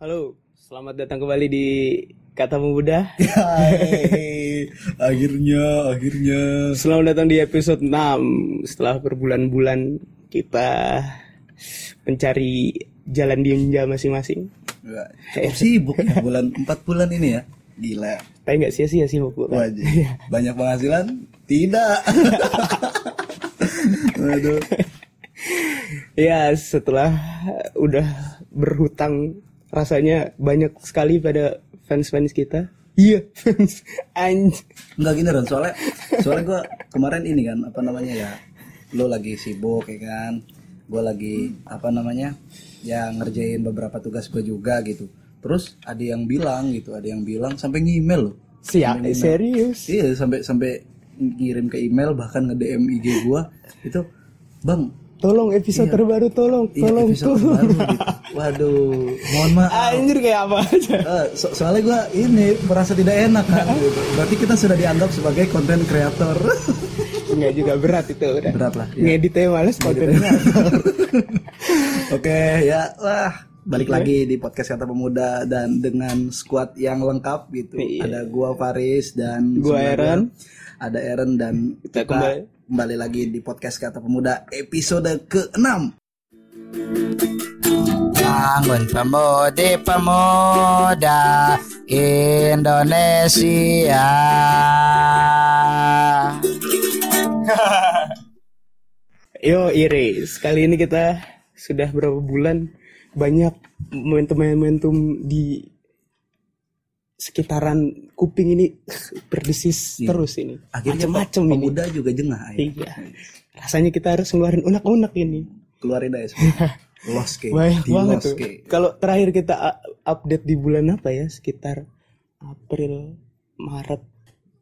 Halo, selamat datang kembali di Kata. Hai, akhirnya, akhirnya. Selamat datang di episode 6 setelah berbulan-bulan kita mencari jalan ninja masing-masing. Cukup sibuk ya bulan empat bulan ini ya. Gila. Tapi nggak sia-sia sih buku. Wajib. Banyak penghasilan? Tidak. Waduh. Ya, setelah udah berhutang rasanya banyak sekali pada fans-fans kita. Iya, fans anj. Enggak gini Ron, soalnya soalnya gua kemarin ini kan apa namanya ya. Lo lagi sibuk ya kan. Gue lagi apa namanya? Ya ngerjain beberapa tugas gue juga gitu. Terus ada yang bilang gitu, ada yang bilang sampai ngemail loh. Siap, serius. Iya sampai sampai ngirim ke email bahkan nge DM IG gua itu bang Tolong episode terbaru tolong, iya, tolong, episode tolong. baru gitu. Waduh, mohon maaf. Anjir kayak apa aja. Eh, so- soalnya gua ini merasa tidak enak kan. gitu. Berarti kita sudah dianggap sebagai konten kreator. Enggak juga berat itu udah. Berat lah. Ya. Ngeditnya males kontennya. Oke ya, wah balik lagi di podcast kata pemuda dan dengan squad yang lengkap gitu. Iya. Ada gua Faris dan Gua Aaron. Ada Aaron dan Kita kita, kembali. Kembali. lagi di podcast kata pemuda episode ke-6. Bangun pemudi pemuda Indonesia Yo Iris, kali ini kita sudah berapa bulan banyak momentum-momentum di sekitaran kuping ini berdesis terus ini. Akhirnya Macem-macem ini. pemuda juga jengah ya. Iya. Rasanya kita harus ngeluarin unek-unek ini. Keluarin aja semua. Los ke. Banyak Di banget tuh. Kalau terakhir kita update di bulan apa ya? Sekitar April, Maret.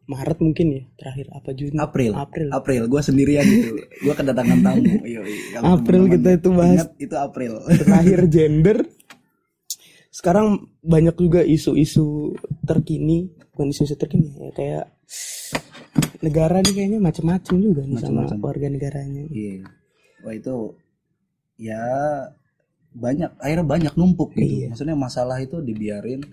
Maret mungkin ya terakhir apa Juni? April. April. April. Gua sendirian gitu. Gua kedatangan tamu. Iya, iya. Kalau April kita itu bahas ingat, itu April. terakhir gender sekarang banyak juga isu-isu terkini bukan isu-isu terkini ya kayak negara nih kayaknya macam-macam juga nih sama Macem-macem. warga negaranya Iya. Wah itu ya banyak akhirnya banyak numpuk gitu. Iya. Maksudnya masalah itu dibiarin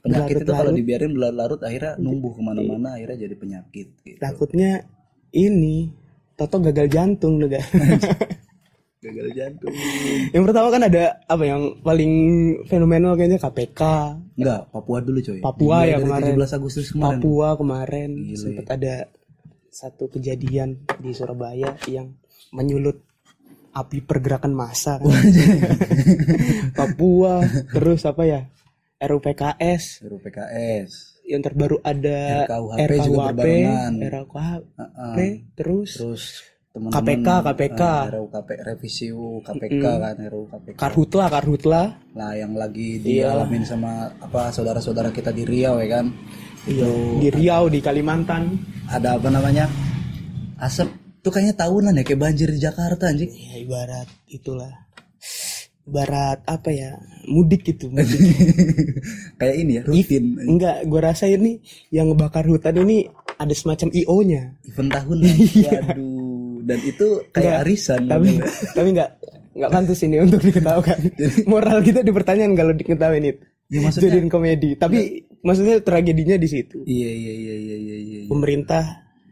penyakit itu kalau dibiarin berlarut-larut akhirnya numbuh ke mana-mana akhirnya jadi penyakit gitu. takutnya ini Toto gagal jantung negara Gagal jantung. yang pertama kan ada apa yang paling fenomenal kayaknya KPK Enggak, Papua dulu coy. Papua Dimulai ya kemarin. 17 Agustus kemarin. Papua kemarin Gile. sempat ada satu kejadian di Surabaya yang menyulut api pergerakan massa kan. Papua terus apa ya RUPKS RUU PKS. yang terbaru ada RKUHP juga RKUHP berbarengan. RKUHP terus Terus teman-teman KPK, KPK. eh, RUU KP, revisi UU KPK kan RUU KPK. Karhutla Karhutla Nah, yang lagi Iya. dialamin sama apa saudara-saudara kita di Riau ya kan. Iya, di Riau di Kalimantan Ada apa namanya? Asap tuh kayaknya tahunan ya kayak banjir di Jakarta anjing. ya ibarat itulah ibarat apa ya mudik gitu mudik. kayak ini ya, rutin. enggak gue rasa ini yang ngebakar hutan ini ada semacam io nya Event tahunan. Waduh. Dan itu kayak Enggak, arisan. tapi namanya. tapi nggak nggak pantas ini untuk diketahukan moral kita dipertanyakan kalau diketahuin itu Ya, maksudnya- jadiin komedi tapi maksudnya tragedinya di situ Iya iya iya iya iya iya. iya. pemerintah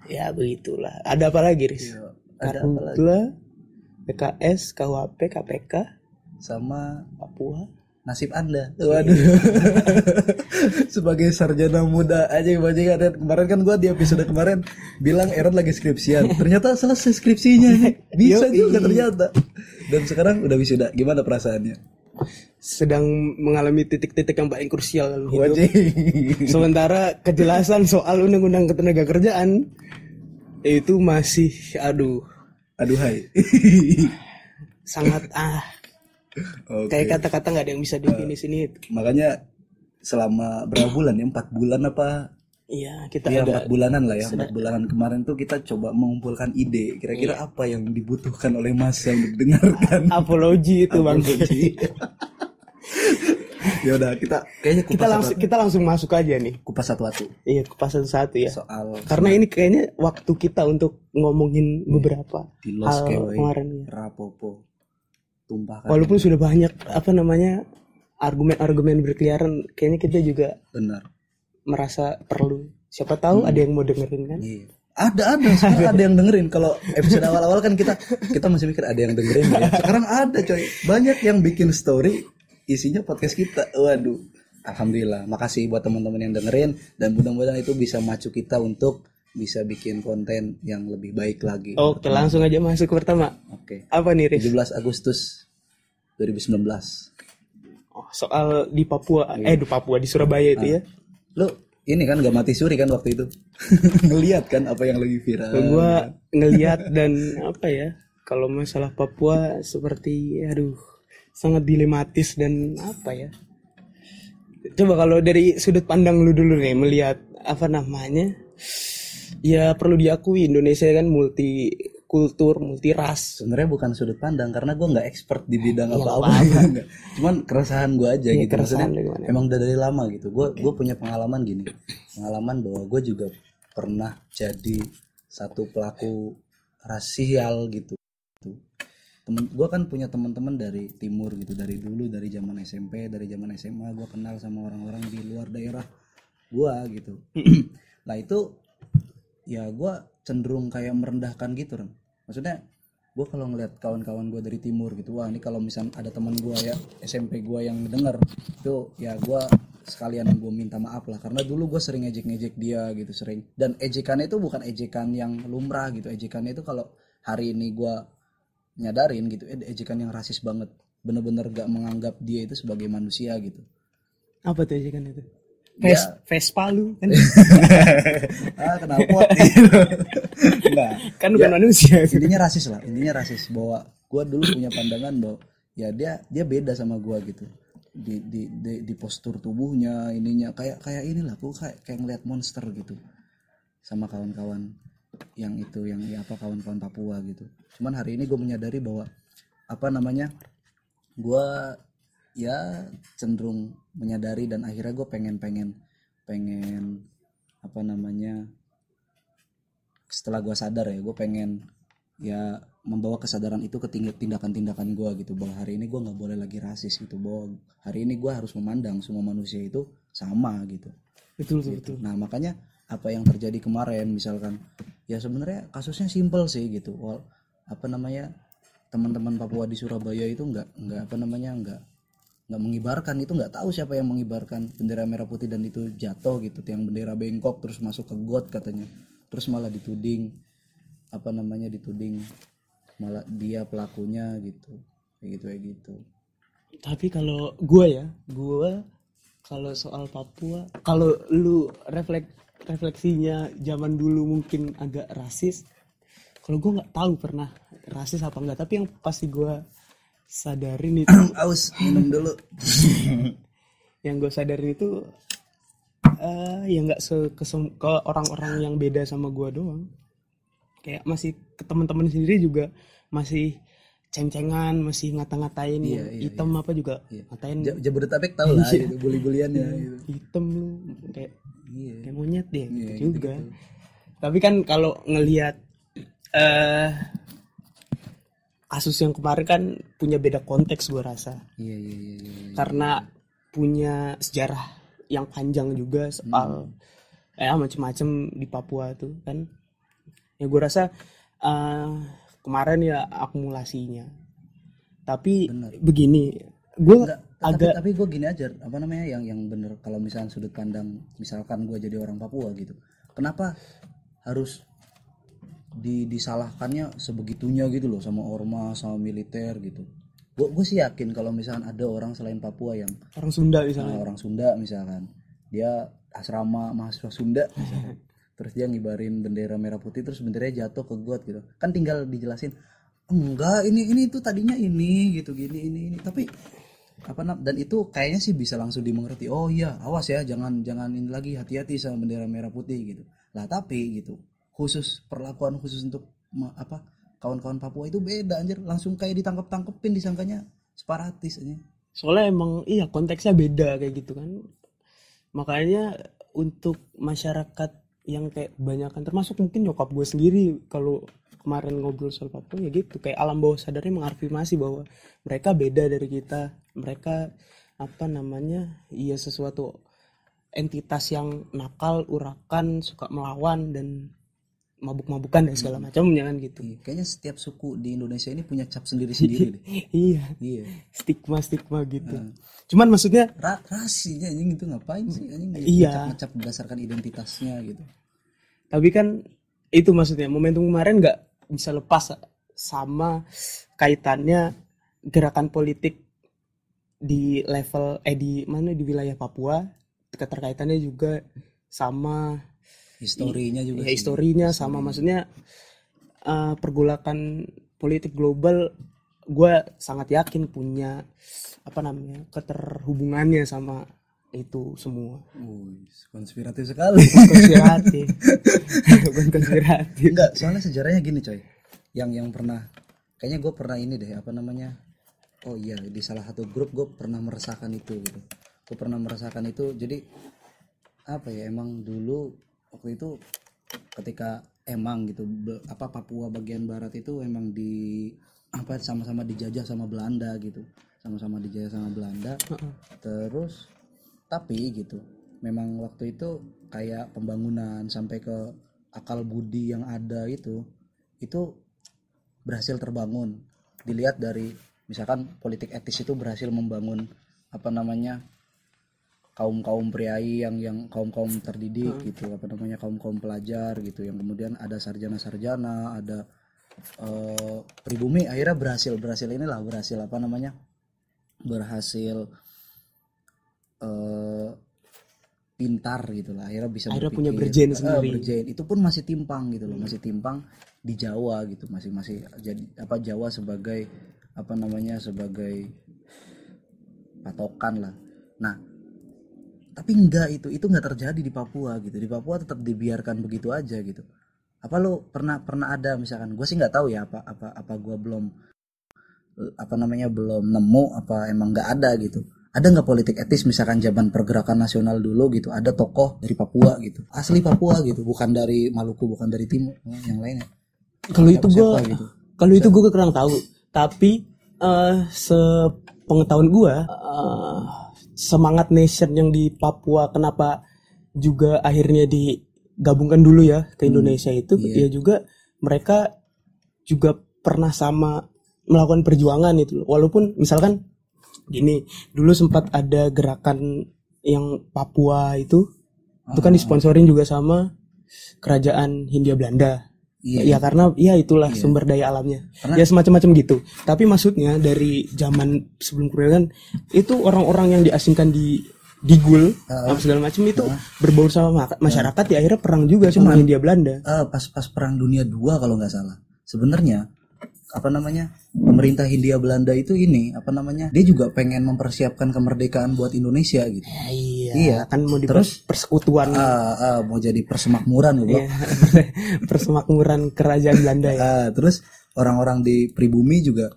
ya begitulah ada apa lagi Riz Iya, Ada apa lagi? PKS KUHP KPK Sama Papua nasib Anda. Waduh. Sebagai sarjana muda aja bajingan Dan kemarin kan gua di episode kemarin bilang Aaron lagi skripsian. Ternyata selesai skripsinya. Bisa Yoi. juga ternyata. Dan sekarang udah wisuda. Gimana perasaannya? sedang mengalami titik-titik yang paling krusial dalam hidup. Sementara kejelasan soal undang-undang ketenaga kerjaan itu masih aduh Aduhai. sangat ah Oke. kayak kata-kata nggak ada yang bisa definisiin itu. Makanya selama berapa bulan ya? Empat bulan apa? Iya kita Iya ada empat bulanan lah ya. Empat bulanan kemarin tuh kita coba mengumpulkan ide. Kira-kira Iya. apa yang dibutuhkan oleh masa untuk didengarkan. apologi itu bang. ya udah kita kayaknya kupas kita langsung kita langsung masuk aja nih. kupas satu-satu Iya kupas satu-satu ya. soal Karena ini kayaknya waktu kita untuk ngomongin beberapa di los hal kemarin ya. rapopo tumpahkan Walaupun sudah banyak apa namanya argumen-argumen berkeliaran kayaknya kita juga benar merasa perlu siapa tahu ada yang mau dengerin kan Iya. Ada ada sekarang ada yang dengerin. Kalau episode awal-awal kan kita kita masih mikir ada yang dengerin ya. Sekarang ada coy. Banyak yang bikin story isinya podcast kita. Waduh. Alhamdulillah. Makasih buat teman-teman yang dengerin dan mudah-mudahan itu bisa macu kita untuk bisa bikin konten yang lebih baik lagi. oke langsung aja masuk ke pertama Oke. apa nih Riz? 17 Agustus 2019. Oh, soal di Papua eh di Papua di Surabaya itu ya Lu ini kan gak mati suri kan waktu itu. Ngeliat kan apa yang lagi viral. gue ngeliat dan apa ya kalau masalah Papua seperti aduh sangat dilematis dan apa ya coba kalau dari sudut pandang lu dulu nih melihat apa namanya ya perlu diakui Indonesia kan multi kultur multi ras sebenarnya bukan sudut pandang karena gue nggak expert di bidang Iya, apa-apa. Nggak. cuman keresahan gue aja Iya, gitu keresahan maksudnya emang udah dari lama gitu. Gue gue punya pengalaman gini pengalaman bahwa gue juga pernah jadi satu pelaku rasial gitu. Temen gue kan punya teman-teman dari timur gitu dari dulu dari zaman SMP dari zaman SMA gue kenal sama orang-orang di luar daerah gue gitu. Nah itu ya gue cenderung kayak merendahkan gitu Ren. maksudnya gue kalau ngeliat kawan-kawan gue dari timur gitu wah ini kalau misal ada teman gue ya SMP gue yang denger itu ya gue sekalian gue minta maaf lah. Karena dulu gue sering ejek-ngejek dia gitu sering. Dan ejekannya itu bukan ejekan yang lumrah gitu. Ejekannya itu kalau hari ini gue nyadarin gitu eh, ejekan yang rasis banget. Bener-bener gak menganggap dia itu sebagai manusia gitu. Apa tuh kan itu Ya. Ves Vespa lu kan ah kenapa. Enggak. kan bukan manusia intinya rasis lah intinya rasis bahwa gue dulu punya pandangan bahwa ya dia dia beda sama gue gitu di, di di di postur tubuhnya ininya kayak kayak inilah gue kayak kayak ngeliat monster gitu sama kawan-kawan yang itu yang ya apa kawan-kawan Papua gitu cuman hari ini gue menyadari bahwa apa namanya gue ya cenderung menyadari dan akhirnya gue pengen pengen pengen apa namanya setelah gue sadar ya gue pengen ya membawa kesadaran itu ke tindakan-tindakan gue gitu. Bahwa hari ini gue nggak boleh lagi rasis gitu. Bahwa hari ini gue harus memandang semua manusia itu sama gitu. Betul betul betul. Nah makanya apa yang terjadi kemarin misalkan ya sebenarnya kasusnya simpel sih gitu. Wal, apa namanya teman-teman Papua di Surabaya itu nggak nggak apa namanya nggak nggak mengibarkan itu nggak tahu siapa yang mengibarkan bendera merah putih dan itu jatuh gitu yang bendera bengkok terus masuk ke got katanya terus malah dituding apa namanya dituding malah dia pelakunya gitu kayak gitu kayak gitu. Tapi kalau gue ya gue kalau soal Papua kalau lu refleks refleksinya zaman dulu mungkin agak rasis kalau gue nggak tahu pernah rasis apa enggak tapi yang pasti gue sadarin itu. Aus minum dulu. Yang gue sadarin itu eh ya nggak se ke, orang-orang yang beda sama gue doang. Kayak masih ke teman-teman sendiri juga masih ceng-cengan masih ngata-ngatain yang iya, hitam apa juga Iya. ngatain. Ja- Jabodetabek tau lah gitu bully-buliannya gitu. hitam lu kayak iya. kayak monyet deh gitu Iya, juga. tapi kan kalau ngelihat eh kasus yang kemarin kan punya beda konteks gue rasa. Iya iya iya iya, iya. karena punya sejarah yang panjang juga soal eh macem-macem di Papua tuh kan. Ya gue rasa eh, kemarin ya akumulasinya. Tapi begini gue Enggak, tapi, agak tapi gue gini aja apa namanya yang yang bener kalau misalnya sudut pandang misalkan gue jadi orang Papua gitu. Kenapa harus di disalahkannya sebegitunya gitu loh sama ormas sama militer gitu. Gue gue sih yakin kalau misalkan ada orang selain Papua yang orang Sunda Nah, misalnya orang Sunda misalkan. Dia asrama mahasiswa Sunda misalkan. terus dia ngibarin bendera merah putih terus benderanya jatuh ke got gitu. Kan tinggal dijelasin enggak ini ini tuh tadinya ini gitu gini ini ini. Tapi apa dan itu kayaknya sih bisa langsung dimengerti oh iya awas ya jangan jangan ini lagi hati-hati sama bendera merah putih gitu. Lah tapi gitu khusus perlakuan khusus untuk apa kawan-kawan Papua itu beda anjir. Langsung kayak ditangkap tangkepin disangkanya separatis aja soalnya emang iya konteksnya beda kayak gitu kan. Makanya untuk masyarakat yang kayak kebanyakan termasuk mungkin nyokap gue sendiri kalau kemarin ngobrol soal Papua ya gitu. Kayak alam bawah sadarnya mengafirmasi bahwa mereka beda dari kita. Mereka apa namanya iya sesuatu entitas yang nakal urakan suka melawan dan mabuk-mabukan dan segala macamnya kan gitu. Iya, kayaknya setiap suku di Indonesia ini punya cap sendiri-sendiri deh. Iya iya. stigma stigma gitu cuman maksudnya Ra rasinya anjing itu ngapain sih? Anjing Iya. ngecap berdasarkan identitasnya gitu. Tapi kan itu maksudnya momentum kemarin nggak bisa lepas sama kaitannya gerakan politik di level eh di mana di wilayah Papua keterkaitannya juga sama historinya juga ya sih. historinya sama maksudnya eh, pergolakan politik global gue sangat yakin punya apa namanya keterhubungannya sama itu semua. Wih, konspiratif sekali. Konspiratif. Bukan konspiratif. Enggak soalnya sejarahnya gini coy. Yang yang pernah kayaknya gue pernah ini deh apa namanya oh iya di salah satu grup gue pernah merasakan itu gitu. Gue pernah merasakan itu jadi apa ya emang dulu waktu itu ketika emang gitu be- apa Papua bagian barat itu emang di apa sama-sama dijajah sama Belanda gitu. Sama-sama dijajah sama Belanda. Terus tapi gitu memang waktu itu kayak pembangunan sampai ke akal budi yang ada itu itu berhasil terbangun. Dilihat dari misalkan politik etis itu berhasil membangun apa namanya kaum kaum priai yang yang kaum kaum terdidik gitu apa namanya kaum kaum pelajar gitu yang kemudian ada sarjana sarjana ada eh, pribumi akhirnya berhasil berhasil inilah berhasil apa namanya berhasil eh pintar gitu lah akhirnya bisa Akhirnya berpikir. punya berjen Eh, sendiri. berjen. itu pun masih timpang gitu loh masih timpang di Jawa gitu masih masih jadi apa Jawa sebagai apa namanya sebagai patokan lah nah tapi enggak itu itu enggak terjadi di Papua gitu. Di Papua tetap dibiarkan begitu aja gitu. Apa lo pernah pernah ada misalkan gue sih nggak tahu ya apa apa apa gue belum apa namanya belum nemu apa emang nggak ada gitu. Ada nggak politik etis misalkan zaman pergerakan nasional dulu gitu? Ada tokoh dari Papua gitu. Asli Papua gitu bukan dari Maluku bukan dari timur yang lainnya. Kalau itu gue gitu. kalau itu gue kurang tahu. Tapi eh sepengetahuan gue eh, semangat nation yang di Papua kenapa juga akhirnya digabungkan dulu ya ke Indonesia itu iya. ya juga mereka juga pernah sama melakukan perjuangan itu. Walaupun misalkan gini dulu sempat ada gerakan yang Papua itu itu kan disponsorin juga sama kerajaan Hindia Belanda Iya. Ya karena ya itulah sumber daya alamnya. Karena- ya semacam-macam gitu. Tapi maksudnya dari zaman sebelum kemerdekaan itu orang-orang yang diasingkan di di Gul apa segala macam itu berbaur sama ma- masyarakat ya akhirnya perang juga sama Hindia Belanda. Eh, pas pas perang dunia 2 kalau nggak salah sebenarnya apa namanya pemerintah Hindia Belanda itu ini apa namanya dia juga pengen mempersiapkan kemerdekaan buat Indonesia gitu Ya, iya, Iya. kan mau di Terus? persekutuan Ah, ah, mau jadi persemakmuran gitu persemakmuran kerajaan Belanda ya. Ah, terus orang-orang di pribumi juga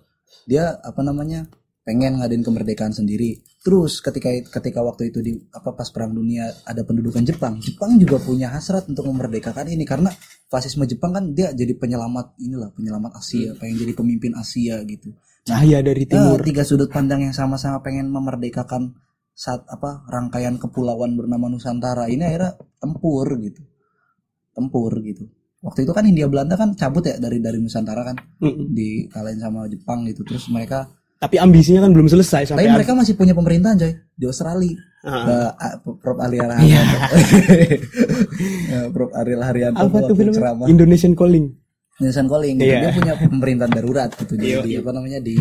dia apa namanya pengen ngadain kemerdekaan sendiri. Terus ketika ketika waktu itu di apa pas perang dunia ada pendudukan Jepang, Jepang juga punya hasrat untuk memerdekakan ini karena fasisme Jepang kan dia jadi penyelamat inilah penyelamat Asia, pengen jadi pemimpin Asia gitu. Cahaya dari timur. tiga sudut pandang yang sama-sama pengen memerdekakan saat apa rangkaian kepulauan bernama Nusantara ini akhirnya tempur gitu. Tempur gitu. Waktu itu kan Hindia Belanda kan cabut ya dari dari Nusantara kan Mm-mm. dikalahin sama Jepang gitu. Terus mereka Tapi ambisinya kan belum selesai tapi sampai mereka masih punya pemerintahan coy di Australia. Ah. Prof Ariel Haryanto. Ya, Prof Ariel Haryanto apa tuh waktu filmnya? ceramah Indonesian Calling. Nelson Calling gitu. Iya. dia punya pemerintahan darurat gitu jadi Iya, di apa namanya di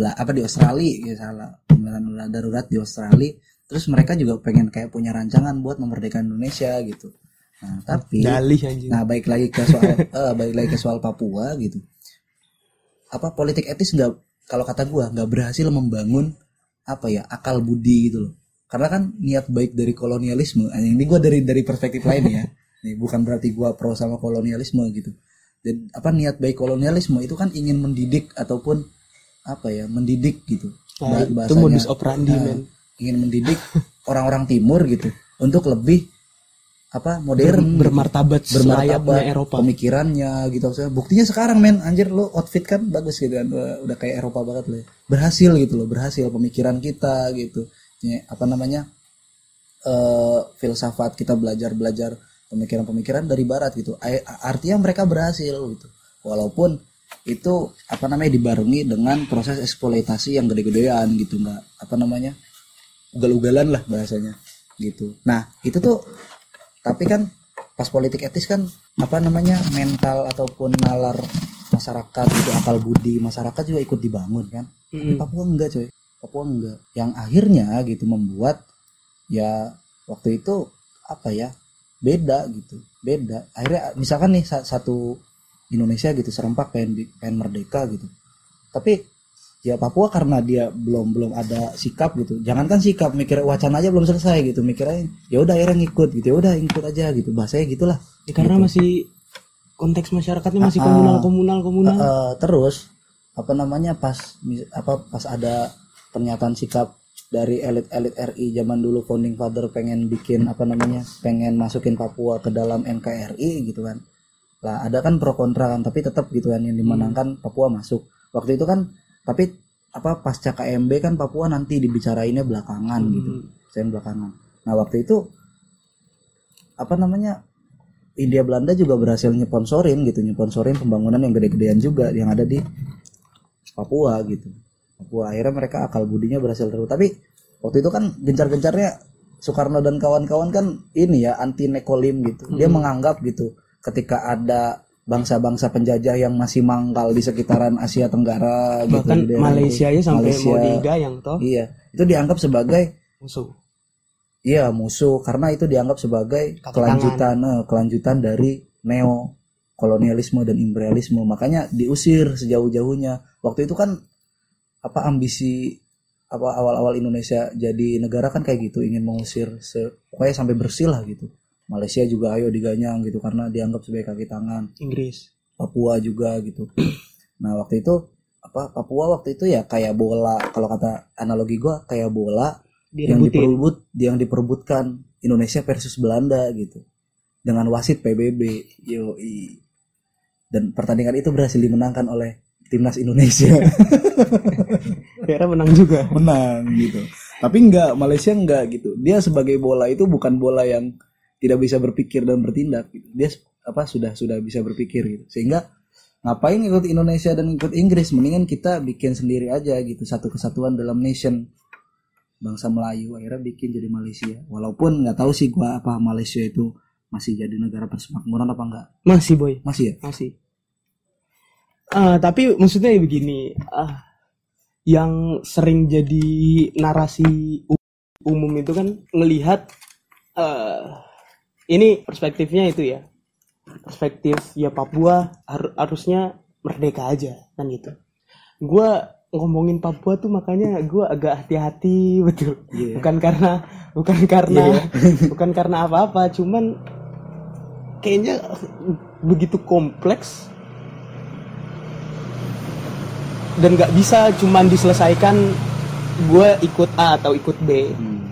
apa di Australia ya salah pemerintahan darurat di Australia. Terus mereka juga pengen kayak punya rancangan buat memerdekakan Indonesia gitu. Nah tapi Dalih anjing. nah baik lagi ke soal eh, baik lagi ke soal Papua gitu. Apa politik etis nggak kalau kata gua nggak berhasil membangun apa ya akal budi gitu loh. Karena kan niat baik dari kolonialisme ini gua dari dari perspektif lain ya. Nih bukan berarti gua pro sama kolonialisme gitu. Dan apa niat baik kolonialisme itu kan ingin mendidik ataupun apa ya mendidik gitu Nah, itu modus operandi ah, men. ingin mendidik orang-orang timur gitu untuk lebih apa modern bermartabat selayaknya bermartabat Eropa. pemikirannya gitu. Maksudnya buktinya sekarang men anjir lo outfit kan bagus gitu kan. Udah, kayak Eropa banget lo berhasil gitu loh berhasil pemikiran kita gitu. Ya, apa namanya eh filsafat kita belajar belajar pemikiran-pemikiran dari Barat gitu. Artinya mereka berhasil gitu. Walaupun itu apa namanya dibarengi dengan proses eksploitasi yang gede-gedean gitu nggak apa namanya? Ugal-ugalan lah bahasanya gitu. Nah itu tuh tapi kan pas politik etis kan apa namanya mental ataupun nalar masyarakat itu akal budi masyarakat juga ikut dibangun kan? Tapi Mm-mm. Papua enggak coy. Papua enggak. Yang akhirnya gitu membuat ya waktu itu apa ya beda gitu. Beda. Akhirnya misalkan nih sa- satu Indonesia gitu serempak pengen pengen merdeka gitu. Tapi ya Papua karena dia belum belum ada sikap gitu. Jangankan sikap mikir wacana aja belum selesai gitu. Mikirnya ya udah akhirnya ngikut gitu. Ya udah ikut aja gitu. Bahasanya gitulah. Ya, karena masih konteks masyarakatnya masih ah. komunal komunal komunal. Eh, terus apa namanya pas mis- apa pas ada pernyataan sikap dari elit-elit RI zaman dulu founding father pengen bikin apa namanya pengen masukin Papua ke dalam NKRI gitu kan lah ada kan pro kontra kan tapi tetap gitu kan yang dimenangkan Papua masuk. Waktu itu kan tapi apa pasca KMB kan Papua nanti dibicarainnya belakangan gitu saya belakangan. Nah waktu itu apa namanya India Belanda juga berhasil nyponsorin gitu nyponsorin pembangunan yang gede-gedean juga yang ada di Papua gitu. Papua akhirnya mereka akal budinya berhasil terus tapi waktu itu kan gencar-gencarnya Soekarno dan kawan-kawan kan ini ya anti nekolim gitu. Dia menganggap gitu ketika ada bangsa-bangsa penjajah yang masih mangkal di sekitaran Asia Tenggara gitu bahkan daerah Malaysia aja sampai Malaysia, mau digayang toh. Iya itu dianggap sebagai musuh. Iya musuh karena itu dianggap sebagai Kaki kelanjutan eh, kelanjutan dari neo kolonialisme dan imperialisme. Makanya diusir sejauh-jauhnya. Waktu itu kan apa ambisi apa awal-awal Indonesia jadi negara kan kayak gitu ingin mengusir se- pokoknya sampai bersih lah gitu Malaysia juga ayo diganyang gitu karena dianggap sebagai kaki tangan. Inggris. Papua juga gitu. Nah waktu itu apa Papua waktu itu ya kayak bola kalau kata analogi gua kayak bola yang diperebut yang diperebutkan Indonesia versus Belanda gitu. Dengan wasit PBB yoi. Dan pertandingan itu berhasil dimenangkan oleh timnas Indonesia. Akhirnya menang juga. Menang gitu. Tapi enggak Malaysia enggak gitu. Dia sebagai bola itu bukan bola yang tidak bisa berpikir dan bertindak gitu. dia apa sudah sudah bisa berpikir gitu. Sehingga ngapain ikut Indonesia dan ikut Inggris? Mendingan kita bikin sendiri aja gitu satu kesatuan dalam nation. Bangsa Melayu akhirnya bikin jadi Malaysia. Walaupun nggak tahu sih gua apa Malaysia itu masih jadi negara persemakmuran apa enggak masih boy. Masih ya? Masih. Ah, tapi maksudnya begini ah, yang sering jadi narasi umum itu kan ngelihat eh, ini perspektifnya itu ya. Perspektif ya Papua har- harusnya merdeka aja kan gitu. Gua ngomongin Papua tuh makanya gua agak hati-hati betul. Iya. bukan karena bukan karena bukan karena apa-apa cuman kayaknya begitu kompleks dan nggak bisa cuman diselesaikan gue ikut A atau ikut B. Hmm.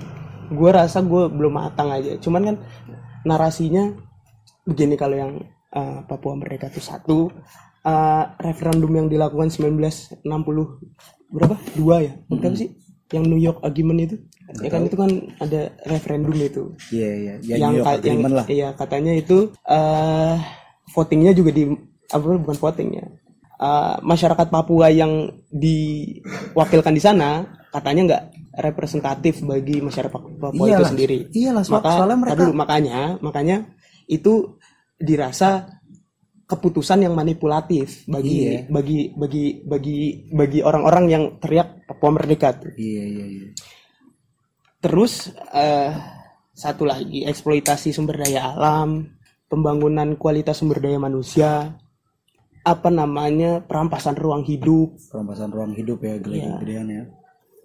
gue rasa gue belum matang aja. Cuman kan narasinya begini kalau yang uh, Papua Merdeka itu satu. Uh, referendum yang dilakukan 1960 berapa? Dua ya? Berapa sih? Yang New York Agreement itu? Ya kan itu kan ada referendum itu. Iya iya. Ya, yang New York ka- yang lah. iya katanya itu eh votingnya juga di apa bukan votingnya Eh, masyarakat Papua yang diwakilkan di sana katanya nggak representatif bagi masyarakat Papua itu Iyalah, sendiri. Iyalah, so- Maka, soalnya mereka- dulu, makanya makanya itu dirasa keputusan yang manipulatif bagi Iya. bagi bagi bagi bagi orang-orang yang teriak Papua Merdeka tuh. iya iya iya. Terus eh, satu lagi eksploitasi sumber daya alam, pembangunan kualitas sumber daya manusia, apa namanya perampasan ruang hidup, perampasan ruang hidup ya gede-gedean ya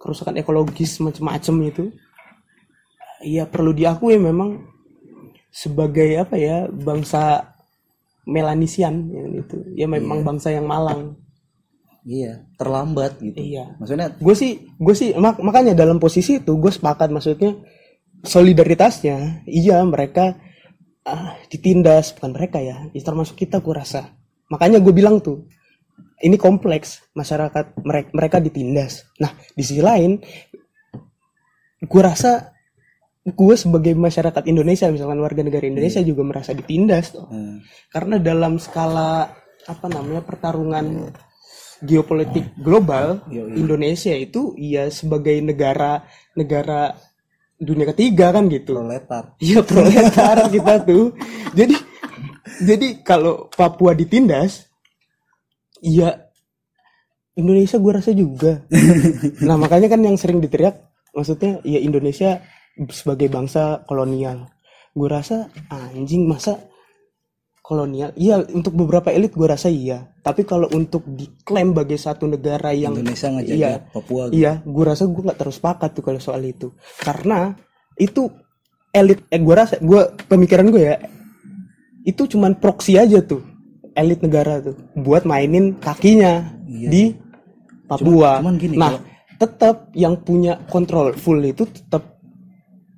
kerusakan ekologis macam-macam itu. Iya perlu diakui memang sebagai apa ya bangsa Melanesian yang itu ya memang bangsa yang malang. iya terlambat gitu Iya. maksudnya gue sih gue sih mak- makanya dalam posisi itu gue sepakat maksudnya solidaritasnya iya mereka ah, ditindas bukan mereka ya, ya termasuk kita gue rasa. Makanya gue bilang tuh ini kompleks masyarakat mereka mereka ditindas. Nah di sisi lain gue rasa gue sebagai masyarakat Indonesia misalkan warga negara Indonesia juga merasa ditindas tuh. Hmm. karena dalam skala apa namanya pertarungan geopolitik global Yoi. Indonesia itu ya sebagai negara negara dunia ketiga kan gitu proletar Iya proletar kita tuh. Jadi jadi kalau Papua ditindas, iya Indonesia gue rasa juga. Nah makanya kan yang sering diteriak, maksudnya ya Indonesia sebagai bangsa kolonial. Gue rasa anjing masa kolonial. Iya untuk beberapa elit gue rasa iya. Tapi kalau untuk diklaim sebagai satu negara yang Indonesia ngajajah iya, Papua gitu. Iya, gue rasa gue nggak terus sepakat tuh kalau soal itu, karena itu elit. Eh, gue rasa, gue pemikiran gue ya, itu cuman proxy aja tuh, elit negara tuh, buat mainin kakinya Iya. di Papua. cuman gini, nah, tetap yang punya kontrol full itu tetap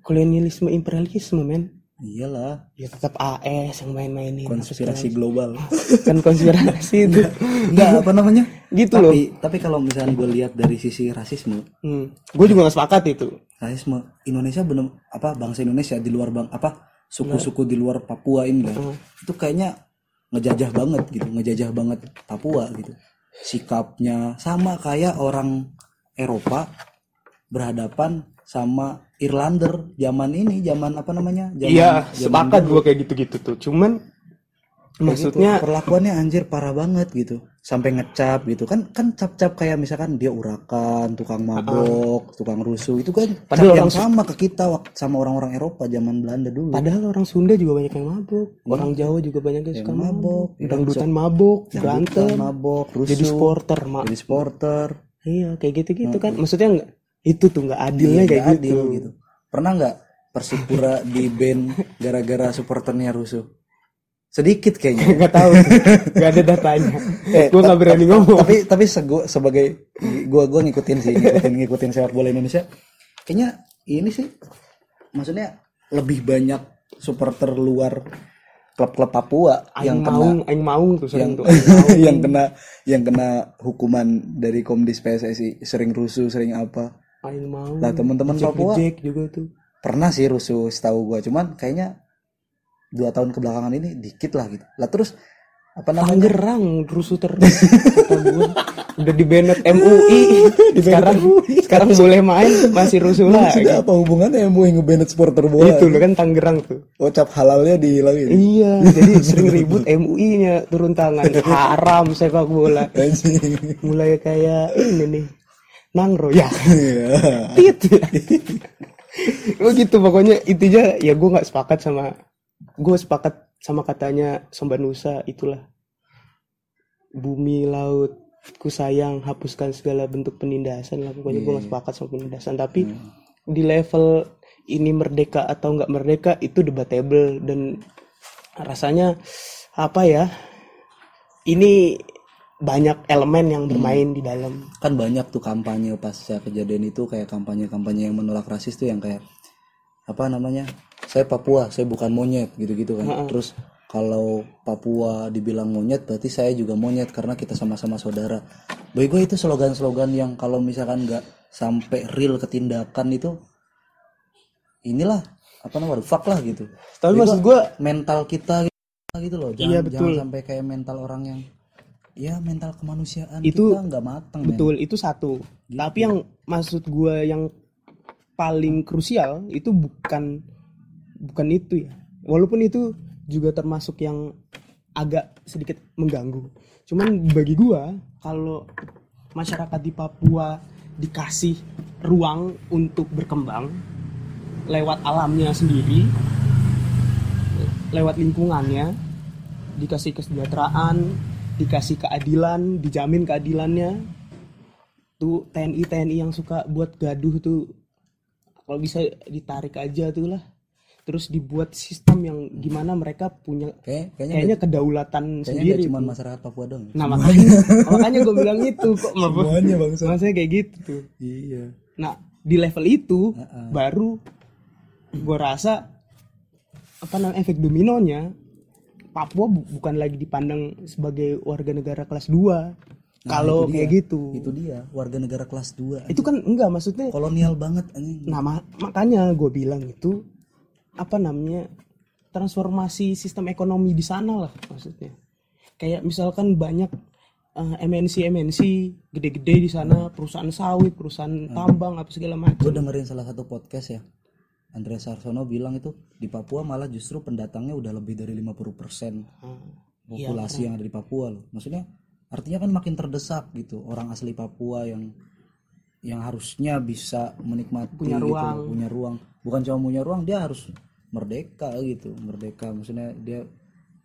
kolonialisme imperialisme men. iyalah Ya tetap AS yang main-mainin. konspirasi global kan konspirasi itu. enggak apa namanya Gitu loh. tapi tapi kalau misalnya gue lihat dari sisi rasisme Hmm. Gue juga gak sepakat itu. rasisme Indonesia bener apa bangsa Indonesia di luar bang apa suku-suku di luar Papua ini lah itu kayaknya ngejajah banget gitu ngejajah banget Papua gitu. Sikapnya sama kayak orang Eropa berhadapan sama Irlander zaman ini zaman apa namanya? Zaman, Iya, sepakat gue kayak gitu-gitu tuh. Cuman maksudnya gitu. perlakuannya anjir parah banget gitu. Sampai ngecap gitu. Kan kan cap-cap kayak misalkan dia urakan tukang mabok tukang rusuh. Itu kan Padahal cap yang sama ke kita sama orang-orang Eropa zaman Belanda dulu. Padahal orang Sunda juga banyak yang mabuk, orang Jawa juga banyak yang Yang suka mabok, dangdutan mabuk, berantem, mabok rusuh. jadi supporter, mak. jadi supporter Iya, kayak gitu-gitu kan. Maksudnya nggak itu tuh nggak adilnya Iya, kayak nggak gitu. adil gitu. Pernah nggak Persipura di band gara-gara supporternya rusuh sedikit kayaknya Nggak tahu, nggak ada datanya. Eh, gue nggak berani ngomong. tapi tapi sego- sebagai gua gua ngikutin sih ngikutin ngikutin sepak bola Indonesia kayaknya ini sih maksudnya lebih banyak supporter luar klub-klub Papua yang Aing kena maung, aing maung tuh yang tuh. aing yang kena yang kena hukuman dari Komdis PSSI sering rusuh sering apa Aing maung. lah teman-teman Papua juga tuh. pernah sih rusuh setahu gua cuman kayaknya dua tahun kebelakangan ini dikit lah gitu. Lah terus apa namanya? Tangerang rusuh terus udah di banned MUI sekarang sekarang boleh main masih rusuh lagi Maksudnya apa hubungannya mau ngebanned supporter bola. Itu loh kan Tangerang tuh. Oh cap halalnya dihilangin. iya jadi sering ribut MUI nya turun tangan. Haram sepak bola. Mulai kayak ini nih Nangro ya. Iya. tit. Oh gitu pokoknya intinya ya gue nggak sepakat sama gue sepakat sama katanya Sombanusa itulah. Bumi laut ku sayang hapuskan segala bentuk penindasan lah. Pokoknya gue nggak sepakat sama penindasan. Tapi di level ini merdeka atau nggak merdeka itu debatable. Dan rasanya apa ya ini banyak elemen yang bermain di dalam. Kan banyak tuh kampanye pasca kejadian itu kayak kampanye-kampanye yang menolak rasis tuh yang kayak apa namanya? Saya Papua, saya bukan monyet gitu-gitu kan. Terus kalau Papua dibilang monyet berarti saya juga monyet karena kita sama-sama saudara. Bagi gue itu slogan-slogan yang kalau misalkan nggak sampai real ketindakan itu inilah apa namanya fuck lah gitu. tapi Bagi maksud gue mental kita gitu loh jangan, Iya, betul. jangan sampai kayak mental orang yang ya mental kemanusiaan Itu- kita nggak matang men. Betul, itu satu. Tapi yang maksud gue yang paling krusial itu bukan bukan itu ya. Walaupun itu juga termasuk yang agak sedikit mengganggu. Cuman bagi gua kalau masyarakat di Papua dikasih ruang untuk berkembang lewat alamnya sendiri, lewat lingkungannya, dikasih kesejahteraan, dikasih keadilan, dijamin keadilannya. Tuh TNI TNI yang suka buat gaduh tuh kalau bisa ditarik aja tuh lah. Terus dibuat sistem yang gimana mereka punya Kayak, kayaknya kayaknya kedaulatan kayaknya sendiri. cuma masyarakat Papua dong Nah makanya makanya gue bilang itu kok Semuanya, bangsa. Maksudnya. kayak gitu tuh. iya. Nah di level itu baru gue rasa apa namanya efek dominonya Papua bu- bukan lagi dipandang sebagai warga negara kelas 2 Nah, kalau kayak gitu. Itu dia warga negara kelas 2 itu kan enggak maksudnya kolonial banget anjing. Nah, ma- makanya gue bilang itu apa namanya transformasi sistem ekonomi di sana lah maksudnya. Kayak misalkan banyak eh, MNC MNC gede-gede di sana perusahaan sawit, perusahaan tambang apa segala gue macam. dengerin salah satu podcast ya Andreas Sarsono bilang itu di Papua malah justru pendatangnya udah lebih dari 50% Ah, populasi yang ada di Papua loh. Maksudnya artinya kan makin terdesak gitu orang asli Papua yang yang harusnya bisa menikmati Punya gitu, ruang. punya ruang. Bukan cuma punya ruang, dia harus merdeka gitu, merdeka. Maksudnya dia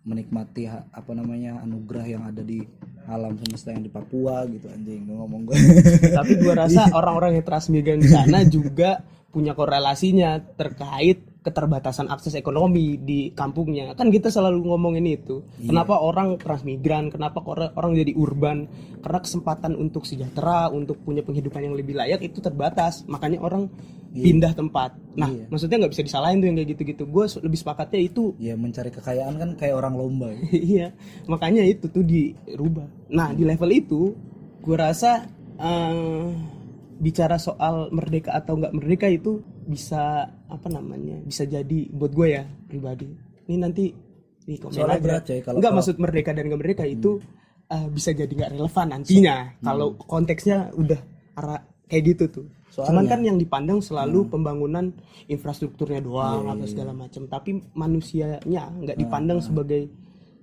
menikmati ha- apa namanya anugerah yang ada di alam semesta yang di Papua gitu anjing ngomong gue. Tapi gue rasa orang-orang yang transmigran di sana juga punya korelasinya terkait keterbatasan akses ekonomi di kampungnya. Kan kita selalu ngomongin itu. Kenapa orang transmigran, kenapa orang orang jadi urban? Karena kesempatan untuk sejahtera, untuk punya penghidupan yang lebih layak itu terbatas. Makanya orang pindah tempat. Nah, Iya. maksudnya nggak bisa disalahin tuh yang kayak gitu-gitu. Gue lebih sepakatnya itu ya mencari kekayaan kan kayak orang lomba ya. iya makanya itu tuh dirubah nah di level itu gue rasa eh, bicara soal merdeka atau nggak merdeka itu bisa apa namanya bisa jadi buat gue ya pribadi. Ini nanti di komen Soalnya aja. berat, coy, kalau- nggak kalau- maksud merdeka dan nggak merdeka itu eh, bisa jadi nggak relevan nantinya. Kalau konteksnya udah arah kayak gitu tuh. Cuman Soalnya- kan yang dipandang selalu pembangunan infrastrukturnya doang apa segala macam tapi manusianya nggak dipandang sebagai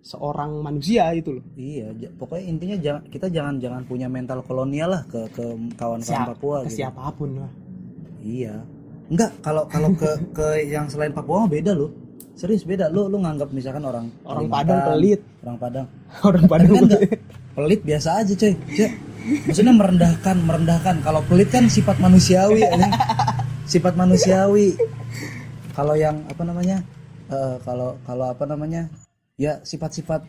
seorang manusia itu loh. Iya, pokoknya intinya jangan kita jangan jangan punya mental kolonial lah ke ke kawan-kawan Papua ke gitu. siapa pun lah. Iya. Enggak, kalau kalau ke ke yang selain Papua mah beda loh. Serius beda. Lu lu nganggap misalkan orang Orang Padang pelit. Orang Padang. orang Padang Kan enggak. Pelit biasa aja, coy. Ja, Maksudnya merendahkan, merendahkan. Kalau pelit kan sifat manusiawi, anjing. sifat manusiawi. Kalau yang apa namanya? eh, kalau kalau apa namanya? Ya sifat-sifat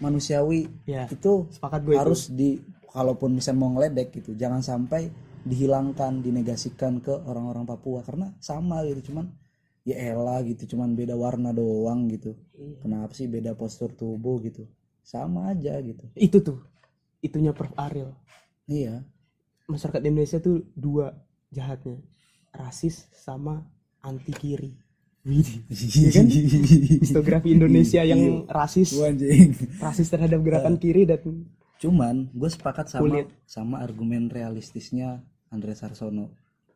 manusiawi ya itu sepakat gue itu harus di kalaupun misalnya mau ngeledek gitu jangan sampai dihilangkan dinegasikan ke orang-orang Papua. Karena sama gitu cuman ya elah gitu cuman beda warna doang gitu. Iya. kenapa sih beda postur tubuh gitu? Sama aja gitu. Itu tuh itunya Prof. Ariel. Iya. Masyarakat Indonesia tuh dua jahatnya rasis sama anti kiri. Iya kan? Histografi Indonesia yang rasis. Wah, anjing. Rasis terhadap gerakan kiri dan cuman gue sepakat sama Kulit. sama argumen realistisnya Andre Sarsono.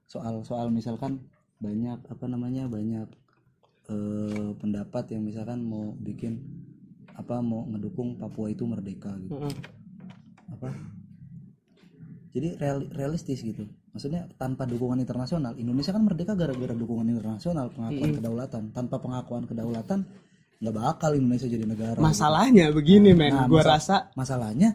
Soal soal misalkan banyak apa namanya banyak eh, pendapat yang misalkan mau bikin apa mau ngedukung Papua itu merdeka gitu. Apa? Jadi real- realistis gitu. Maksudnya tanpa dukungan internasional Indonesia kan merdeka gara-gara dukungan internasional pengakuan kedaulatan. Tanpa pengakuan kedaulatan nggak bakal Indonesia jadi negara masalahnya begini men. Nah, gua masa- rasa masalahnya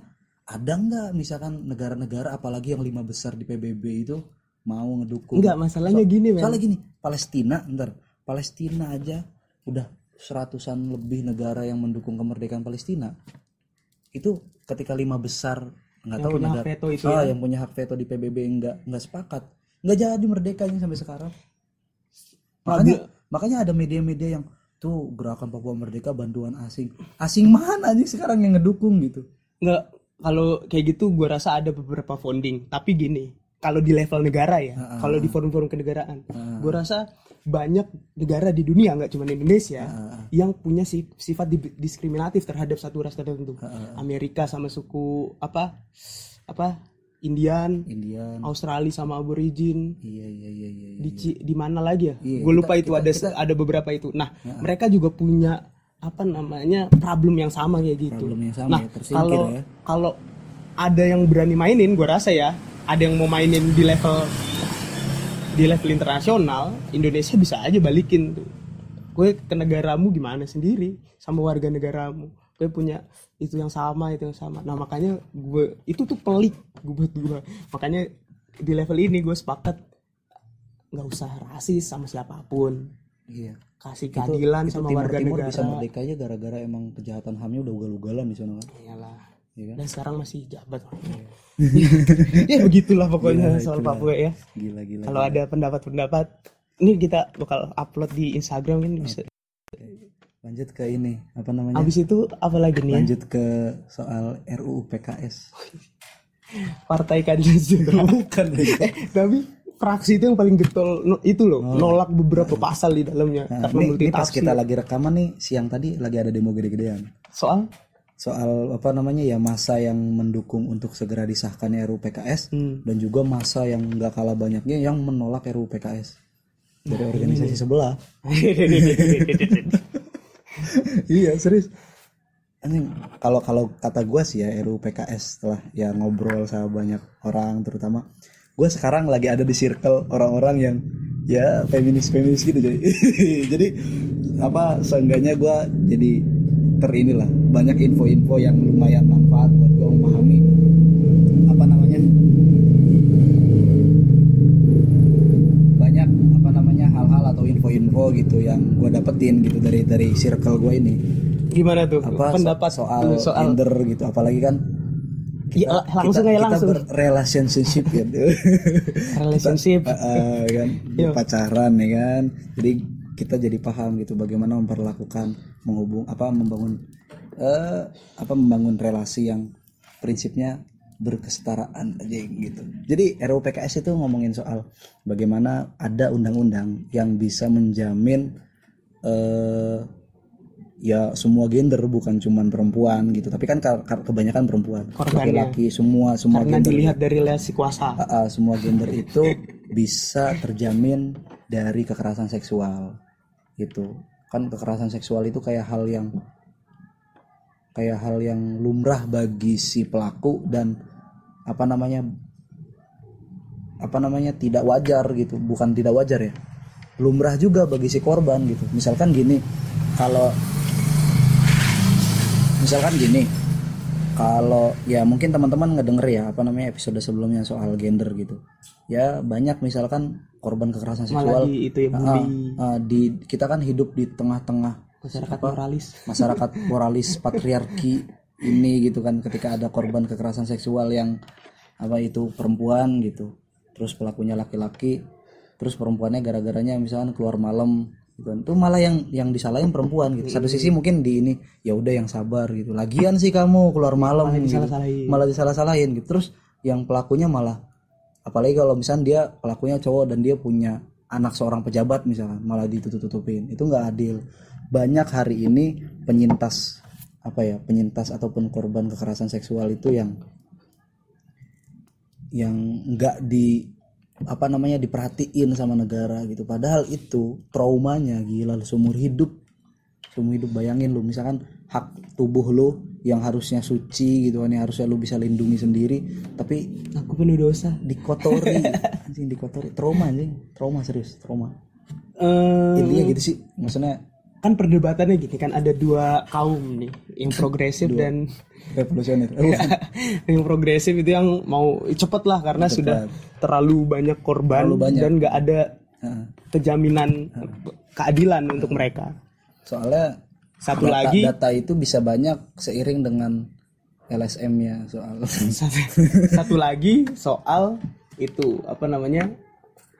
ada nggak misalkan negara-negara apalagi yang lima besar di PBB itu mau ngedukung? Enggak masalahnya gini men soalnya gini Palestina ntar. Palestina aja udah seratusan lebih negara yang mendukung kemerdekaan Palestina. Itu ketika lima besar nggak tahu negara veto itu Ah, ya. yang punya hak veto di PBB nggak nggak sepakat. Nggak jadi merdekanya sampai sekarang. Makanya makanya ada media-media yang tuh gerakan Papua Merdeka bantuan asing. Asing mana nih sekarang yang ngedukung gitu? Nggak kalau kayak gitu gue rasa ada beberapa founding tapi gini kalau di level negara ya kalau di forum-forum kenegaraan gue rasa banyak negara di dunia nggak cuma Indonesia yang punya si- sifat di- diskriminatif terhadap satu ras tertentu. Amerika sama suku apa apa Indian Indian. Australia sama Aborigin. Iya iya iya iya, iya. di di mana lagi ya? Iya, gue lupa kita- itu kita- ada kita- ada beberapa itu. Nah mereka juga punya apa namanya problem yang sama kayak gitu. Problem yang sama nah ya kalau ya. kalau ada yang berani mainin gue rasa ya ada yang mau mainin di level di level internasional Indonesia bisa aja balikin tuh. Gue ke negaramu gimana sendiri sama warga negaramu? Gue punya itu yang sama itu yang sama. Nah makanya gue itu tuh pelik gue buat gue makanya di level ini gue sepakat nggak usah rasis sama siapa pun iya kasih keadilan itu sama Timur warga Timur negara bisa merdeka aja gara-gara emang kejahatan hamnya udah ugal-ugalan di sana kan Iyalah. Iya kan? dan sekarang masih jabat ya begitulah pokoknya Gila, soal gila. Papua ya gila gila kalau ada pendapat-pendapat ini kita bakal upload di Instagram kan bisa lanjut ke ini apa namanya Abis itu apa lagi nih? ya? lanjut ke soal RUU PKS Partai keadilan sejahtera. bukan eh, tapi fraksi itu yang paling getol no- itu loh, nolak beberapa pasal di dalamnya. Nah, karena ini, ini pas kita lagi rekaman nih siang tadi lagi ada demo gede-gedean. Soal? Soal apa namanya ya masa yang mendukung untuk segera disahkannya RUU PKS Hmm. dan juga masa yang nggak kalah banyaknya yang menolak RUU PKS dari organisasi sebelah. Iya serius. Anjing kalau kalau kata gue sih ya RUU PKS setelah ya ngobrol sama banyak orang terutama gue sekarang lagi ada di circle orang-orang yang ya feminis feminis gitu jadi. Jadi apa seenggaknya gue jadi ter inilah banyak info-info yang lumayan manfaat buat gue memahami apa namanya banyak apa namanya hal-hal atau info-info gitu yang gue dapetin gitu dari dari circle gue ini. Gimana tuh? Apa pendapat soal, soal gender gitu apalagi kan Iya, langsung kita, aja langsung. kita berrelationship gitu relationship. Eh, eh, kan Iya. pacaran ya kan. Jadi kita jadi paham gitu bagaimana memperlakukan menghubung apa membangun eh apa membangun relasi yang prinsipnya berkesetaraan aja gitu. Jadi RUU PKS itu ngomongin soal bagaimana ada undang-undang yang bisa menjamin eh ya semua gender bukan cuman perempuan gitu. Tapi kan ka- ka- kebanyakan perempuan. Laki-laki semua semua karena gender. dilihat dari relasi kuasa. Ah, ah, semua gender itu bisa terjamin dari kekerasan seksual gitu. Kan kekerasan seksual itu kayak hal yang kayak hal yang lumrah bagi si pelaku dan apa namanya apa namanya tidak wajar gitu. Bukan tidak wajar ya. Lumrah juga bagi si korban gitu. Misalkan gini kalau misalkan gini kalau ya mungkin teman-teman ngedenger ya apa namanya episode sebelumnya soal gender gitu. Ya banyak misalkan korban kekerasan malah seksual. di itu ya bully. ah, di kita kan hidup di tengah-tengah masyarakat moralis. masyarakat moralis patriarki ini gitu kan ketika ada korban kekerasan seksual yang apa itu perempuan gitu. Terus pelakunya laki-laki terus perempuannya gara-garanya misalkan keluar malam gitu. Itu malah yang yang disalahin perempuan gitu. Satu sisi mungkin di ini ya udah yang sabar gitu. Lagian sih kamu keluar malam malah gitu. disalah-salahin. Malah disalah-salahin gitu. Terus yang pelakunya malah apalagi kalau misalnya dia pelakunya cowok dan dia punya anak seorang pejabat misalnya malah ditutup-tutupin. Itu nggak adil. Banyak hari ini penyintas apa ya penyintas ataupun korban kekerasan seksual itu yang yang nggak di apa namanya diperhatiin sama negara gitu. Padahal itu traumanya gila seumur hidup. Seumur hidup bayangin lu misalkan hak tubuh lu yang harusnya suci gitu kan yang harusnya lu bisa lindungi sendiri tapi aku penuh dosa dikotori. Anjing dikotori. Trauma anjing. Trauma serius trauma. Eh, intinya gitu sih maksudnya kan perdebatannya gini kan ada dua kaum nih yang progresif dan revolusioner. Yang progresif itu yang mau cepet lah karena sudah terlalu banyak korban Terlalu banyak. dan nggak ada kejaminan keadilan untuk mereka. Soalnya Satu data, lagi- data itu bisa banyak seiring dengan LSM-nya soal. Satu, satu lagi soal itu apa namanya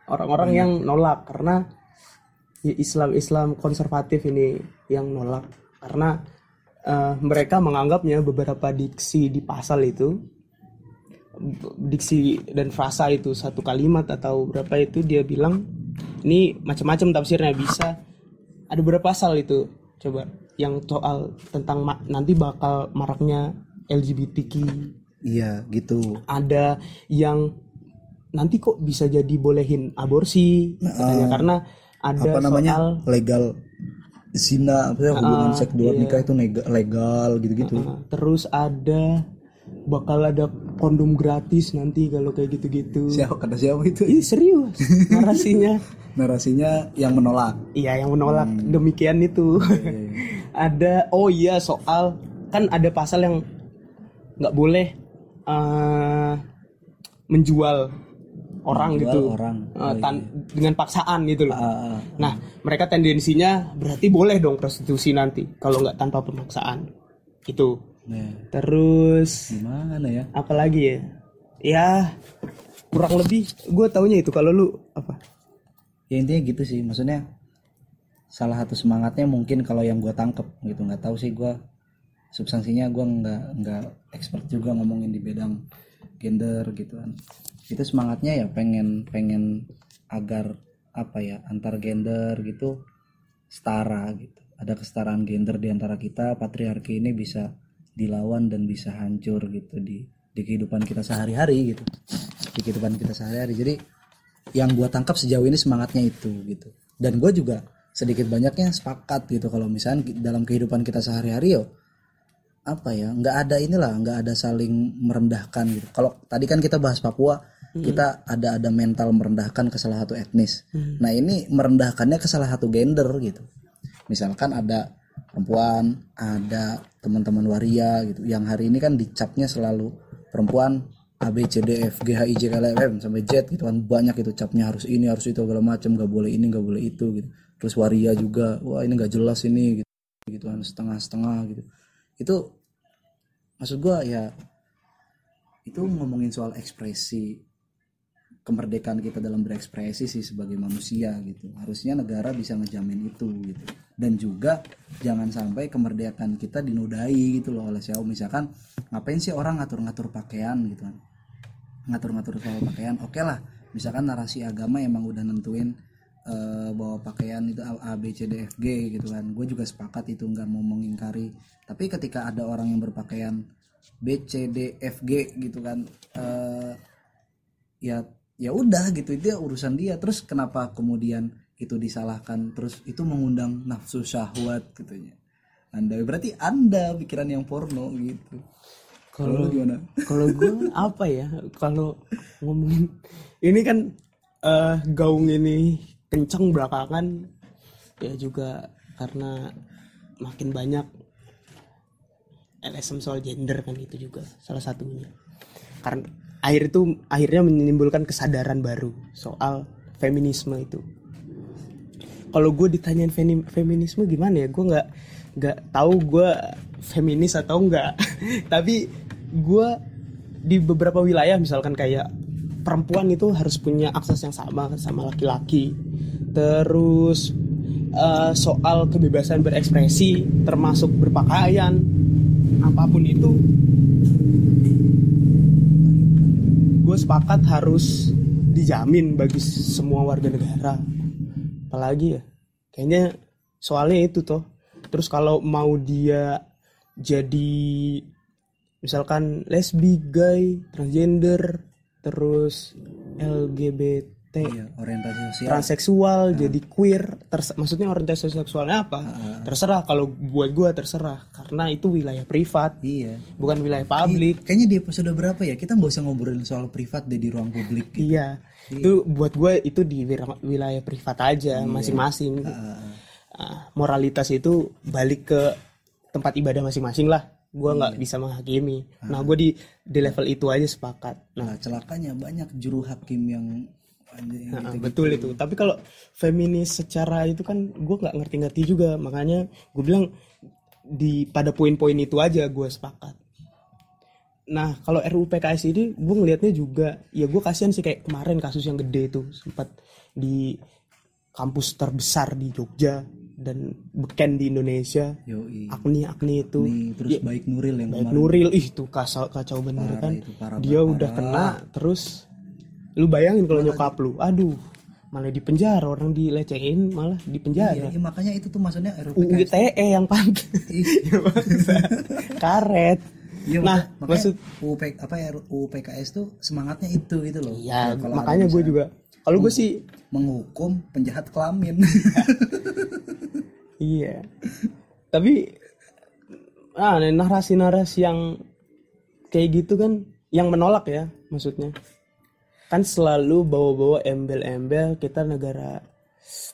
orang-orang yang nolak karena ya Islam Islam konservatif ini yang nolak. Karena eh, mereka menganggapnya beberapa diksi di pasal itu diksi dan frasa itu satu kalimat atau berapa itu dia bilang ini macam-macam tafsirnya bisa ada berapa pasal itu. Coba yang soal tentang ma- nanti bakal maraknya LGBTQ iya gitu. Ada yang nanti kok bisa jadi bolehin aborsi? Katanya karena ada apa namanya? soal legal zina apa hubungan seks di luar iya. nikah itu legal gitu-gitu. Uh, terus ada bakal ada kondom gratis nanti kalau kayak gitu-gitu. Siapa kata siapa itu? Ih serius? Narasinya. Narasinya yang menolak. Iya yang menolak. Demikian itu. Ada oh iya soal kan ada pasal yang nggak boleh eh, menjual orang gitu. orang. Eh, tan- dengan paksaan gitu loh. Ah, ah. nah mereka tendensinya berarti boleh dong prostitusi nanti kalau nggak tanpa pemaksaan. Itu nah, terus gimana ya? apalagi ya? Ya kurang lebih gue taunya itu kalau lu apa? Ya intinya gitu sih. Maksudnya salah satu semangatnya mungkin kalau yang gue tangkep gitu. Nggak tahu sih gue substansinya gue nggak nggak expert juga ngomongin di bidang gender gitu kan itu semangatnya ya pengen pengen agar apa ya antar gender gitu setara gitu. Ada kesetaraan gender di antara kita patriarki ini bisa dilawan dan bisa hancur gitu di di kehidupan kita sehari-hari gitu. Di kehidupan kita sehari-hari. Jadi yang gue tangkap sejauh ini semangatnya itu gitu. Dan gue juga sedikit banyaknya sepakat gitu kalau misalnya dalam kehidupan kita sehari-hari yo apa ya nggak ada inilah nggak ada saling merendahkan gitu. Kalau tadi kan kita bahas Papua kita ada ada mental merendahkan ke salah satu etnis. Nah ini merendahkannya ke salah satu gender gitu. Misalkan ada perempuan ada teman-teman waria gitu. Yang hari ini kan dicapnya selalu perempuan A B C D F G H I J K L M sampai Z gitu kan. Banyak itu capnya harus ini harus itu segala macam. Nggak boleh ini nggak boleh itu gitu. Terus waria juga wah ini nggak jelas ini gitu. Gitu kan setengah-setengah gitu. Itu maksud gua ya itu ngomongin soal ekspresi kemerdekaan kita dalam berekspresi sih sebagai manusia gitu. Harusnya negara bisa ngejamin itu gitu. Dan juga jangan sampai kemerdekaan kita dinodai gitu loh oleh siapa misalkan ngapain sih orang ngatur-ngatur pakaian gitu kan? Ngatur-ngatur soal pakaian oke lah. Misalkan narasi agama emang udah nentuin eh, bahwa pakaian itu A, B C D F G gitu kan. Gue juga sepakat itu nggak mau mengingkari. Tapi ketika ada orang yang berpakaian B C D F G gitu kan eh, ya ya udah gitu itu urusan dia. Terus kenapa kemudian itu disalahkan? Terus itu mengundang nafsu syahwat gitunya anda berarti anda pikiran yang porno gitu. Kalau gimana? kalau gue apa ya? Kalau ngomongin ini kan eh, gaung ini kenceng belakangan ya juga karena makin banyak LSM soal gender kan itu juga salah satunya. Karena akhir itu akhirnya menimbulkan kesadaran baru soal feminisme itu. Kalau gue ditanyain femi- feminisme gimana ya gue nggak nggak tahu gue feminis atau enggak tapi gue di beberapa wilayah misalkan kayak perempuan itu harus punya akses yang sama sama laki-laki. Terus eh, soal kebebasan berekspresi termasuk berpakaian apa pun itu sepakat harus dijamin bagi semua warga negara. Apalagi ya kayaknya soalnya itu toh. Terus kalau mau dia jadi misalkan lesbi gay transgender terus LGBT iya orientasi sosial. transseksual jadi queer ters- maksudnya orientasi seksualnya apa? Terserah kalau buat gue terserah karena itu wilayah privat iya. bukan wilayah publik. Kayaknya di episode berapa ya kita nggak usah ngobrolin soal privat deh di ruang publik gitu. Iya, itu buat gue itu di wilayah privat aja masing-masing. Ah, moralitas itu balik ke tempat ibadah masing-masing lah. Gue nggak bisa menghakimi. Nah, gue di di level itu aja sepakat. Nah, nah celakanya banyak juru hakim yang anjing, nah, betul itu. Tapi kalau feminis secara itu kan gue nggak ngerti-ngerti juga. Makanya gue bilang di pada poin-poin itu aja gue sepakat. Nah, kalau RUU PKS ini gue ngelihatnya juga ya gue kasihan sih kayak kemarin kasus yang gede itu sempat di kampus terbesar di Jogja dan beken di Indonesia. Yoi. Akni Akni itu Nih, terus baik Nuril yang baik kemarin Nuril ih tuh kacau kacau bener Parah kan. itu, parah Dia banget, udah parah. kena terus lu bayangin kalau nyokap lu, aduh malah di penjara orang dilecehin malah di penjara. Iya, iya, makanya itu tuh maksudnya RUU ITE yang pantas. Ya, bangsa. Karet. Iya, nah, makanya maksud UU P- apa ya RUU PKS tuh semangatnya itu gitu loh. ya Kalau ada makanya gue juga kalau gue sih menghukum penjahat kelamin. Iya. Tapi ah narasi-narasi yang kayak gitu kan yang menolak ya maksudnya. Kan selalu bawa-bawa embel-embel kita negara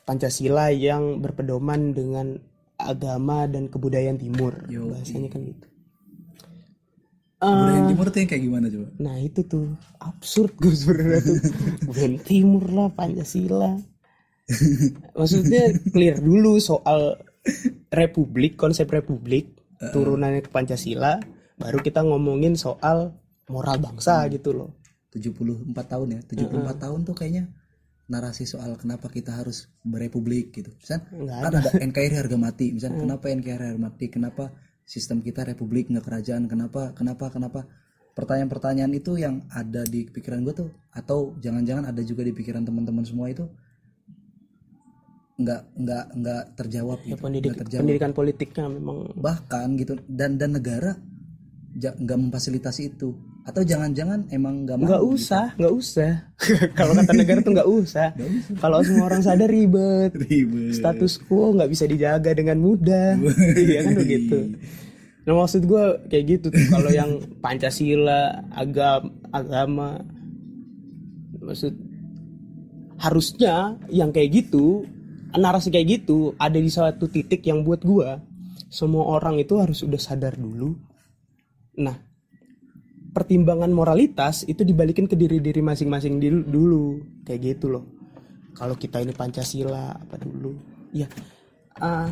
Pancasila yang berpedoman dengan agama dan kebudayaan timur. Yo, Bahasanya kan gitu. Budaya timur tuh yang kayak gimana coba? Nah itu tuh. Absurd gue sebenarnya tuh. Budaya timur lah Pancasila. Maksudnya clear dulu soal Republik Konsep Republik Turunannya ke Pancasila Baru kita ngomongin soal moral bangsa gitu loh 74 tahun ya. 74 tahun tuh kayaknya narasi soal kenapa kita harus berepublik gitu. Misal kan ada NKRI harga mati. Misal kenapa NKRI harga mati? Kenapa sistem kita republik nggak kerajaan? Kenapa? Kenapa? Kenapa? Pertanyaan-pertanyaan itu yang ada di pikiran gue tuh atau jangan-jangan ada juga di pikiran teman-teman semua itu nggak nggak nggak terjawab ya gitu. pendidik, Nggak terjawab pendidikan politiknya memang bahkan gitu dan dan negara nggak memfasilitasi itu atau jangan-jangan emang nggak mau nggak usah nggak usah. Kalau kata negara tuh nggak usah. Kalau semua orang sadar ribet. Ribet. Status quo nggak bisa dijaga dengan mudah. Iya kan begitu. Nah maksud gue kayak gitu tuh kalau yang pancasila agama agama. Maksud harusnya yang kayak gitu narasi kayak gitu ada di satu titik yang buat gue semua orang itu harus udah sadar dulu. Nah pertimbangan moralitas itu dibalikin ke diri diri masing-masing dulu, dulu. Kayak gitu loh. Kalau kita ini pancasila apa dulu? Ya eh,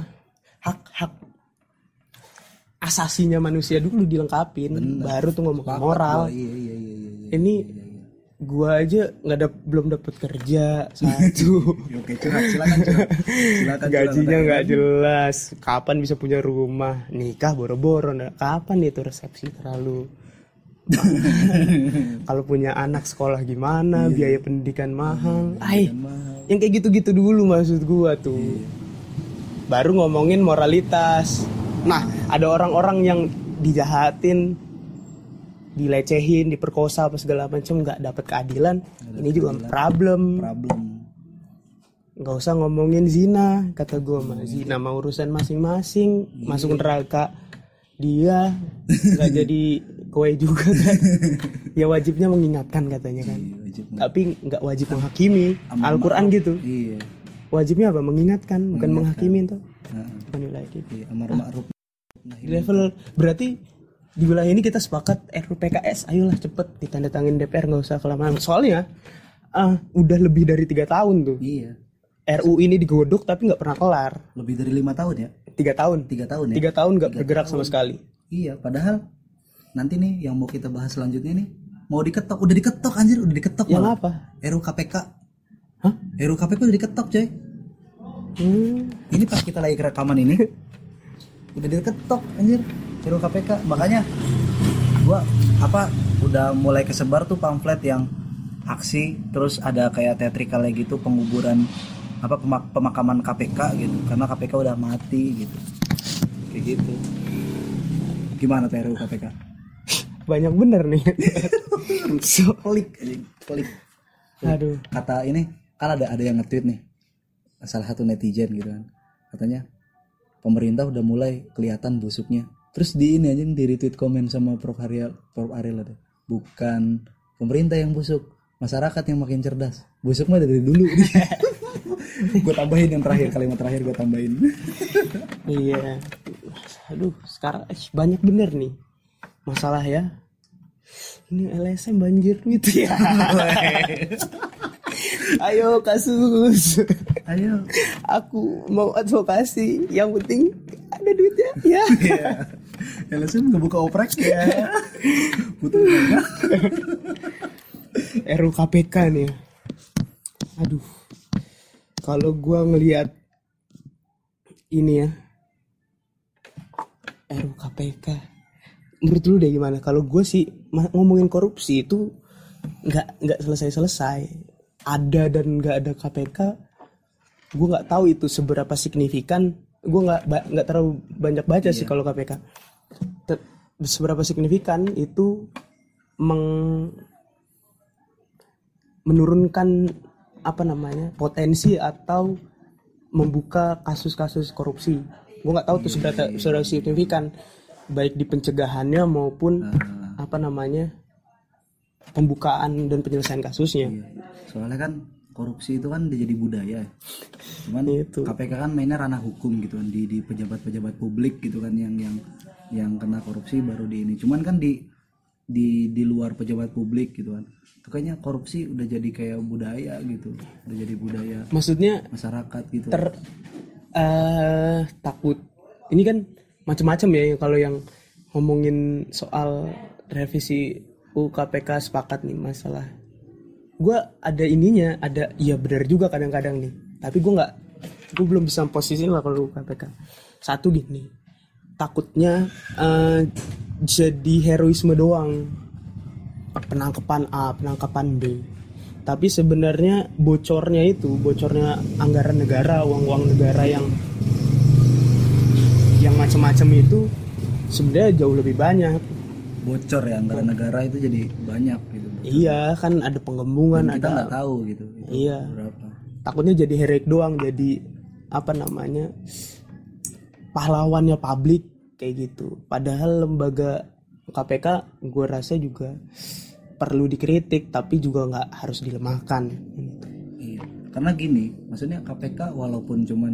hak hak asasinya manusia dulu dilengkapin. Baru tuh ngomong moral. Oh, iya iya iya iya, iya. ini gua aja nggak ada belum dapat kerja satu. Ya, oke curhat silakan curhat. Silakan gajinya nggak jelas. Kapan bisa punya rumah? Nikah boro-boro nah, kapan itu resepsi terlalu kalau punya anak sekolah gimana? Biaya pendidikan mahal. ay yang kayak gitu-gitu dulu maksud gua tuh. Baru ngomongin moralitas. Nah ada orang-orang yang dijahatin dilecehin diperkosa apa segala macam nggak dapat keadilan. Ini juga problem. Problem. Nggak usah ngomongin zina kata gue mah. Zina mah urusan masing-masing. Masuk neraka dia nggak jadi kue juga kan. Ya wajibnya mengingatkan katanya kan. Wajib tapi nggak wajib menghakimi Al-Quran gitu. Iya. Wajibnya apa? Mengingatkan bukan menghakimi tuh Nah, menilai gitu iya amar ma'ruf. Di level berarti di wilayah ini kita sepakat RUU PKS ayolah cepet ditandatangin DPR nggak usah kelamaan. Soalnya ah, udah lebih dari tiga tahun tuh. Iya. RU ini digodok tapi nggak pernah kelar. Lebih dari lima tahun ya? Tiga tahun. Tiga tahun ya? Tiga tahun nggak bergerak sama sekali. Iya padahal nanti nih yang mau kita bahas selanjutnya nih mau diketok udah diketok anjir udah diketok yang malah. apa? RUU KPK Hah? RUU KPK udah diketok coy. Hmm, ini pas kita lagi rekaman ini udah diketok anjir RUU KPK makanya gua apa udah mulai kesebar tuh pamflet yang aksi terus ada kayak teatrikalnya gitu penguburan apa pemak- pemakaman KPK gitu. Karena KPK udah mati gitu. Kayak gitu. Gimana tuh RUU KPK banyak bener nih. So, klik klik aduh. Kata ini kan ada ada yang nge-tweet nih. Salah satu netizen gitu kan. Katanya pemerintah udah mulai kelihatan busuknya. Terus di ini aja di retweet komen sama Prof. Ariel Prof. Ariel ada. Bukan pemerintah yang busuk masyarakat yang makin cerdas. Busuk mah dari dulu. Gue tambahin yang terakhir kalimat terakhir gue tambahin. Iya. Aduh sekarang eh, banyak bener nih masalah ya. Ini LSM banjir duit ya. Ayo kasus. Ayo. Aku mau advokasi. Yang penting ada duitnya ya. Ya LSM nggak buka oprek ya. Butuh dana. RUU KPK nih. Aduh. Kalau gua ngelihat ini ya. RUU KPK menurut lu deh gimana? Kalau gue sih ngomongin korupsi itu nggak nggak selesai selesai ada dan nggak ada KPK gue nggak tahu itu seberapa signifikan. Gue nggak nggak terlalu banyak baca sih kalau KPK Te- seberapa signifikan itu meng menurunkan apa namanya potensi atau membuka kasus-kasus korupsi. Gue nggak tahu tuh seberapa, seberapa signifikan baik di pencegahannya maupun apa namanya pembukaan dan penyelesaian kasusnya. soalnya kan korupsi itu kan jadi budaya ya. cuman Itu. KPK kan mainnya ranah hukum gitu kan di di pejabat-pejabat publik gitu kan yang yang yang kena korupsi baru di ini cuman kan di di di luar pejabat publik gitu kan itu kayaknya korupsi udah jadi kayak budaya gitu udah jadi budaya Maksudnya masyarakat gitu ter eh takut ini kan macam-macam ya kalau yang ngomongin soal revisi UKPK sepakat nih masalah. Gue ada ininya ada iya benar juga kadang-kadang nih. Tapi gue nggak gue belum bisa posisi lah kalau KPK satu gini takutnya eh, jadi heroisme doang. Penangkapan A penangkapan B. Tapi sebenarnya bocornya itu bocornya anggaran negara uang-uang negara yang macam-macam itu sebenarnya jauh lebih banyak bocor ya anggaran negara itu jadi banyak gitu iya kan ada penggembungan kita nggak tahu gitu itu Iya. berapa takutnya jadi heroik doang jadi apa namanya pahlawannya publik kayak gitu padahal lembaga KPK gue rasa juga perlu dikritik tapi juga nggak harus dilemahkan Iya. Karena gini, maksudnya KPK walaupun cuman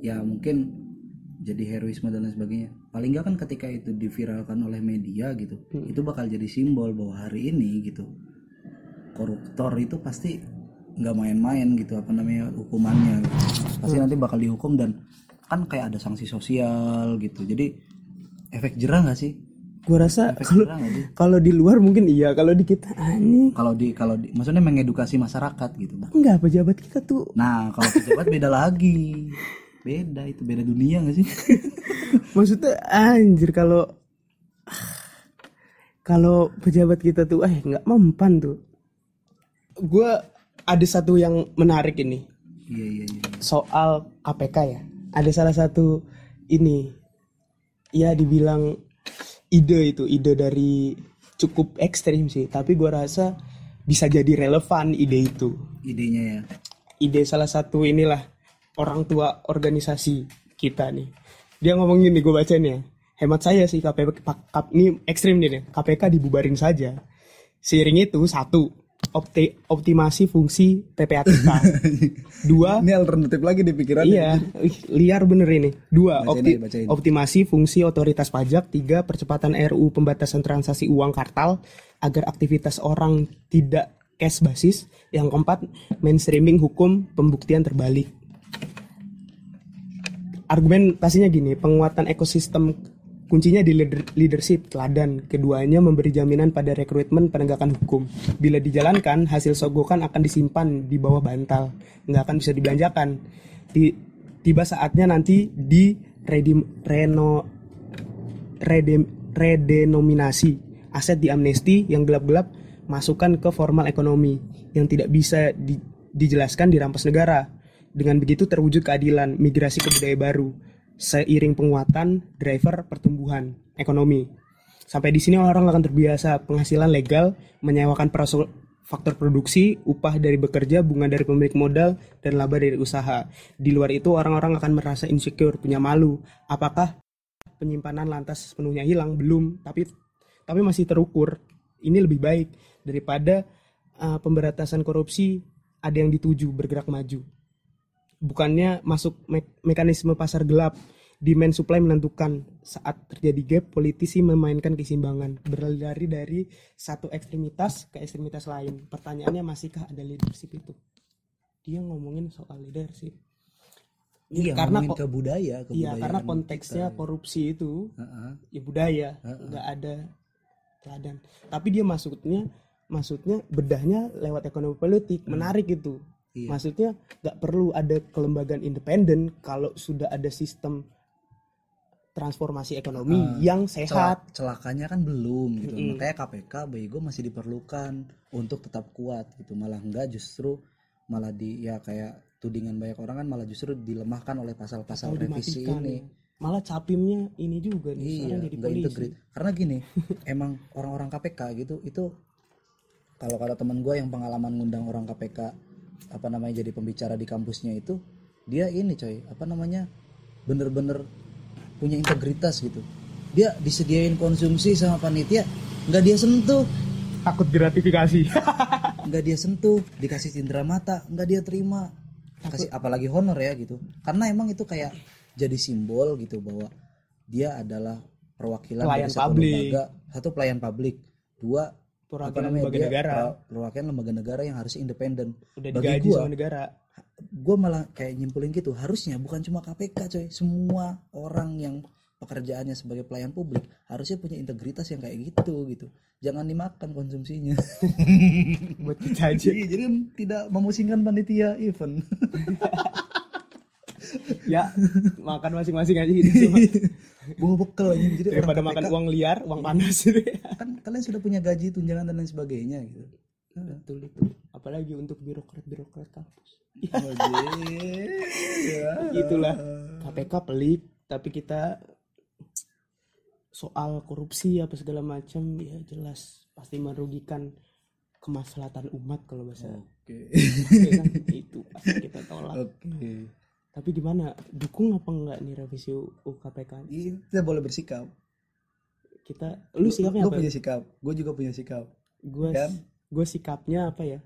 ya mungkin jadi heroisme dan lain sebagainya. Paling nggak kan ketika itu diviralkan oleh media gitu, itu bakal jadi simbol bahwa hari ini gitu koruptor itu pasti nggak main-main gitu apa namanya hukumannya. gitu. Pasti nanti bakal dihukum dan kan kayak ada sanksi sosial gitu. Jadi efek jerah nggak sih? gue rasa kalau kalau di luar mungkin iya kalau di kita ini Kalau di kalau di, maksudnya mengedukasi masyarakat gitu. enggak pejabat kita tuh Nah, kalau pejabat beda lagi. Beda itu, beda dunia gak sih? maksudnya anjir kalau kalau pejabat kita tuh eh nggak mempan tuh gue ada satu yang menarik ini iya, iya, iya. soal KPK ya ada salah satu ini ya dibilang ide itu ide dari cukup ekstrim sih tapi gue rasa bisa jadi relevan ide itu Idenya ya. ide salah satu inilah orang tua organisasi kita nih. Dia ngomong gini, gue bacain ya. Hemat saya sih KPK, ini ekstrim nih, nih. KPK dibubarin saja. Seiring itu satu, opti- optimasi fungsi PPATK. Dua, Ini alternatif lagi di pikiran. iya, ih, liar bener ini. Dua, Bacain opti- bacain. optimasi fungsi otoritas pajak. Tiga, percepatan RU pembatasan transaksi uang kartal agar aktivitas orang tidak cash basis. Yang keempat, mainstreaming hukum pembuktian terbalik. Argumentasinya gini, penguatan ekosistem kuncinya di leader- leadership teladan. Keduanya memberi jaminan pada rekrutmen penegakan hukum. Bila dijalankan, hasil sogokan akan disimpan di bawah bantal, nggak akan bisa dibelanjakan. Di- tiba saatnya nanti di redim- reno redem- redenominasi aset di amnesti yang gelap-gelap masukkan ke formal ekonomi yang tidak bisa di- dijelaskan dirampas negara. Dengan begitu terwujud keadilan migrasi ke budaya baru seiring penguatan driver pertumbuhan ekonomi. Sampai di sini orang akan terbiasa penghasilan legal, menyewakan perasal- faktor produksi, upah dari bekerja, bunga dari pemilik modal, dan laba dari usaha. Di luar itu orang-orang akan merasa insecure, punya malu. Apakah penyimpanan lantas sepenuhnya hilang? Belum, tapi tapi masih terukur. Ini lebih baik daripada uh, pemberantasan korupsi ada yang dituju bergerak maju. Bukannya masuk me- mekanisme pasar gelap, demand supply menentukan saat terjadi gap politisi memainkan keseimbangan berlari dari satu ekstremitas ke ekstremitas lain. Pertanyaannya masihkah ada leadership itu? Dia ngomongin soal leadership. Iya, karena ke budaya, Iya, karena kita. konteksnya korupsi itu Heeh. ya budaya, nggak ada teladan. Tapi dia maksudnya maksudnya bedahnya lewat ekonomi politik, menarik itu. Iya. Maksudnya nggak perlu ada kelembagaan independen kalau sudah ada sistem transformasi ekonomi yang sehat. Celak- celakanya kan belum gitu. Makanya KPK bego masih diperlukan untuk tetap kuat gitu. Malah enggak justru malah di ya kayak tudingan banyak orang kan malah justru dilemahkan oleh pasal-pasal revisi ini. Malah capimnya ini juga nih, Iya, jadi nggak polisi. integrit. Karena gini, emang orang-orang KPK gitu itu kalau kata teman gue yang pengalaman ngundang orang KPK apa namanya jadi pembicara di kampusnya itu dia ini coy apa namanya bener-bener punya integritas gitu. Dia disediain konsumsi sama panitia nggak dia sentuh. Takut gratifikasi. nggak dia sentuh dikasih cindera mata nggak dia terima. Kasih apalagi honor ya gitu. Karena emang itu kayak jadi simbol gitu bahwa dia adalah perwakilan Pelayan dari satu publik. lembaga satu pelayan publik. Dua Perwakilan lembaga negara. per- perwakilan lembaga negara yang harus independen. Udah bagi digaji gua sama negara. gue malah kayak nyimpulin gitu harusnya bukan cuma KPK coy. Semua orang yang pekerjaannya sebagai pelayan publik harusnya punya integritas yang kayak gitu gitu. Jangan dimakan konsumsinya. Buat kita aja. Iya, jadi tidak memusingkan panitia event. Ya makan masing-masing aja gitu. bawa bekal aja jadi orang daripada makan uang liar uang panas gitu ya. Kan kalian sudah punya gaji tunjangan dan lain sebagainya gitu. Betul itu. Apalagi untuk birokrat birokrat kampus ya itulah. KPK pelik tapi kita soal korupsi apa segala macam ya jelas pasti merugikan kemaslahatan umat kalau bahasa oke. Oke kan. Itu pasti kita tolak. Oke tapi gimana dukung apa enggak nih revisi UU KPK kita boleh bersikap. Kita lu sikapnya gue apa? punya sikap. Gue juga punya sikap. Gue kan? gue sikapnya apa ya?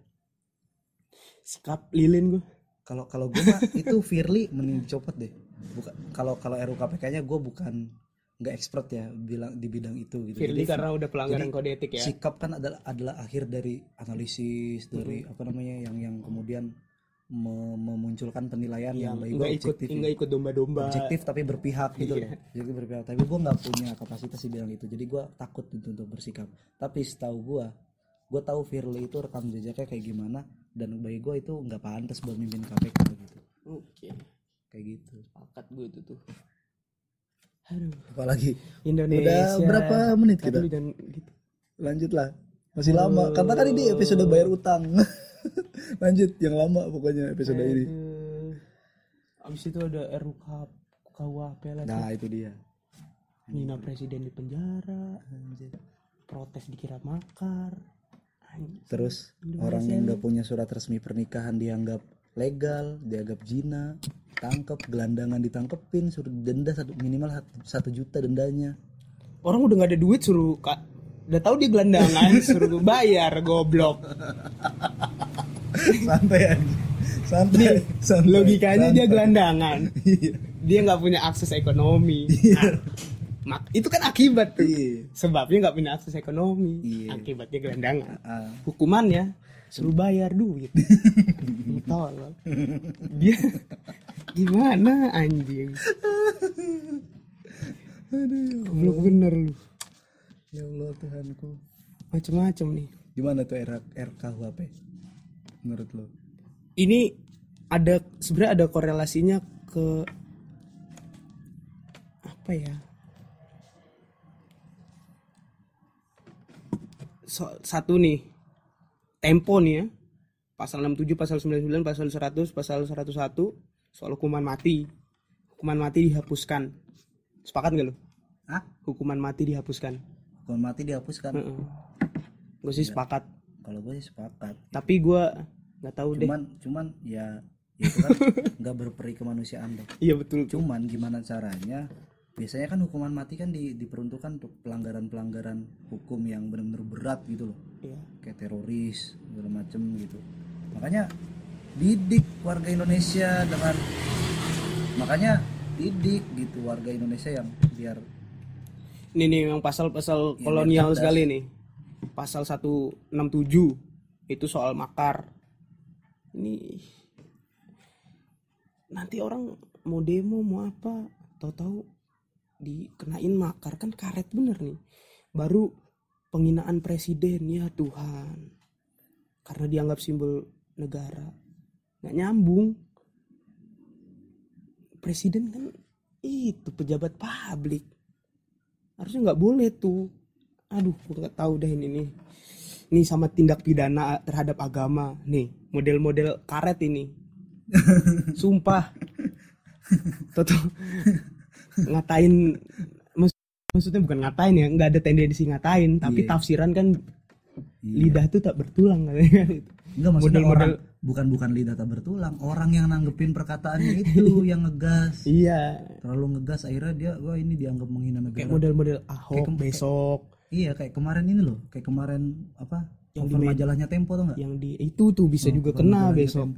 Sikap lilin gue kalau kalau gue mah itu Firly mending dicopot deh. Bukan kalau kalau RUU KPK-nya gue bukan nggak expert ya bilang di bidang itu gitu. Firly Jadi, karena udah pelanggaran jadi kode etik ya. sikap kan adalah adalah akhir dari analisis dari apa namanya yang yang kemudian memunculkan penilaian yang, yang bagi gue nggak ikut nggak ikut domba-domba objektif tapi berpihak gitu Iya. loh. Jadi berpihak. Tapi gue nggak punya kapasitas di bidang itu. Jadi gue takut untuk, untuk bersikap. Tapi setahu gue, gue tahu Firly itu rekam jejaknya kayak gimana dan bagi gue itu nggak pantas buat mimpin KPK gitu. oke Kayak gitu. sepakat gue itu tuh aduh Apalagi Indonesia Udah berapa menit kita? jangan gitu lanjutlah. Masih lama. Karena kan ini episode bayar utang. Lanjut yang lama pokoknya episode ini. Aduh. abis itu ada RUK KUHP lagi Nah itu dia. Nina presiden di penjara protes dikira makar Anjing. Terus orang yang nggak punya surat resmi pernikahan dianggap legal, dianggap zina, tangkep, gelandangan ditangkepin, suruh denda satu minimal satu, satu juta dendanya. orang udah nggak ada duit suruh kak udah tahu dia gelandangan suruh bayar goblok. Santai aja, santai, santai. logikanya dia santai. gelandangan. Iya. dia nggak punya akses ekonomi. Nah, mak- itu kan akibat tuh. Iya. sebabnya nggak punya akses ekonomi. Iya. akibatnya gelandangan. Ah, hukumannya suruh bayar duit. Tolol. Dia gimana anjing? Goblok bener lu ya Allah Tuhanku. macem-macem nih. Gimana tuh R RKUHP? Menurut lo? ini ada sebenarnya ada korelasinya ke apa ya? So- satu nih. Tempo nih ya. Pasal 67 pasal 99 pasal 100 pasal 101 soal hukuman mati. Hukuman mati dihapuskan. Sepakat gak lu Ah, hukuman mati dihapuskan hukuman mati dihapuskan. gue sih sepakat Kalau gue sih sepakat. tapi gue nggak tahu deh Cuman, cuman ya, ya itu kan nggak berperi kemanusiaan dong. iya betul Cuman gimana caranya? Biasanya kan hukuman mati kan di- diperuntukkan untuk pelanggaran-pelanggaran hukum yang benar-benar berat gitu loh, Iya. kayak teroris segala macem gitu. Makanya didik warga Indonesia dengan makanya didik gitu warga Indonesia yang biar ini nih yang pasal-pasal kolonial sekali nih. Pasal 167 itu soal makar. Ini nanti orang mau demo mau apa tahu-tahu dikenain makar. Kan karet bener nih. Baru penghinaan presiden ya Tuhan. Karena dianggap simbol negara. Nggak nyambung. Presiden kan itu pejabat publik harusnya nggak boleh tuh. Aduh gue nggak tahu deh ini nih. Ini sama tindak pidana terhadap agama. Nih model-model karet ini. Sumpah. Toto. Ngatain maksud- maksudnya bukan ngatain ya nggak ada tendensi ngatain tapi Iya. tafsiran kan Iya. lidah tuh tak bertulang katanya. Enggak maksudnya Model-model- orang bukan bukan lidah tak bertulang, orang yang nanggepin perkataannya itu yang ngegas. iya Terlalu ngegas akhirnya dia wah ini dianggap menghina kayak negara. model-model ahok Kayak besok Iya, kayak kemarin ini loh, kayak kemarin apa? Yang di majalahnya Tempo tuh enggak? yang di itu tuh bisa juga kena besok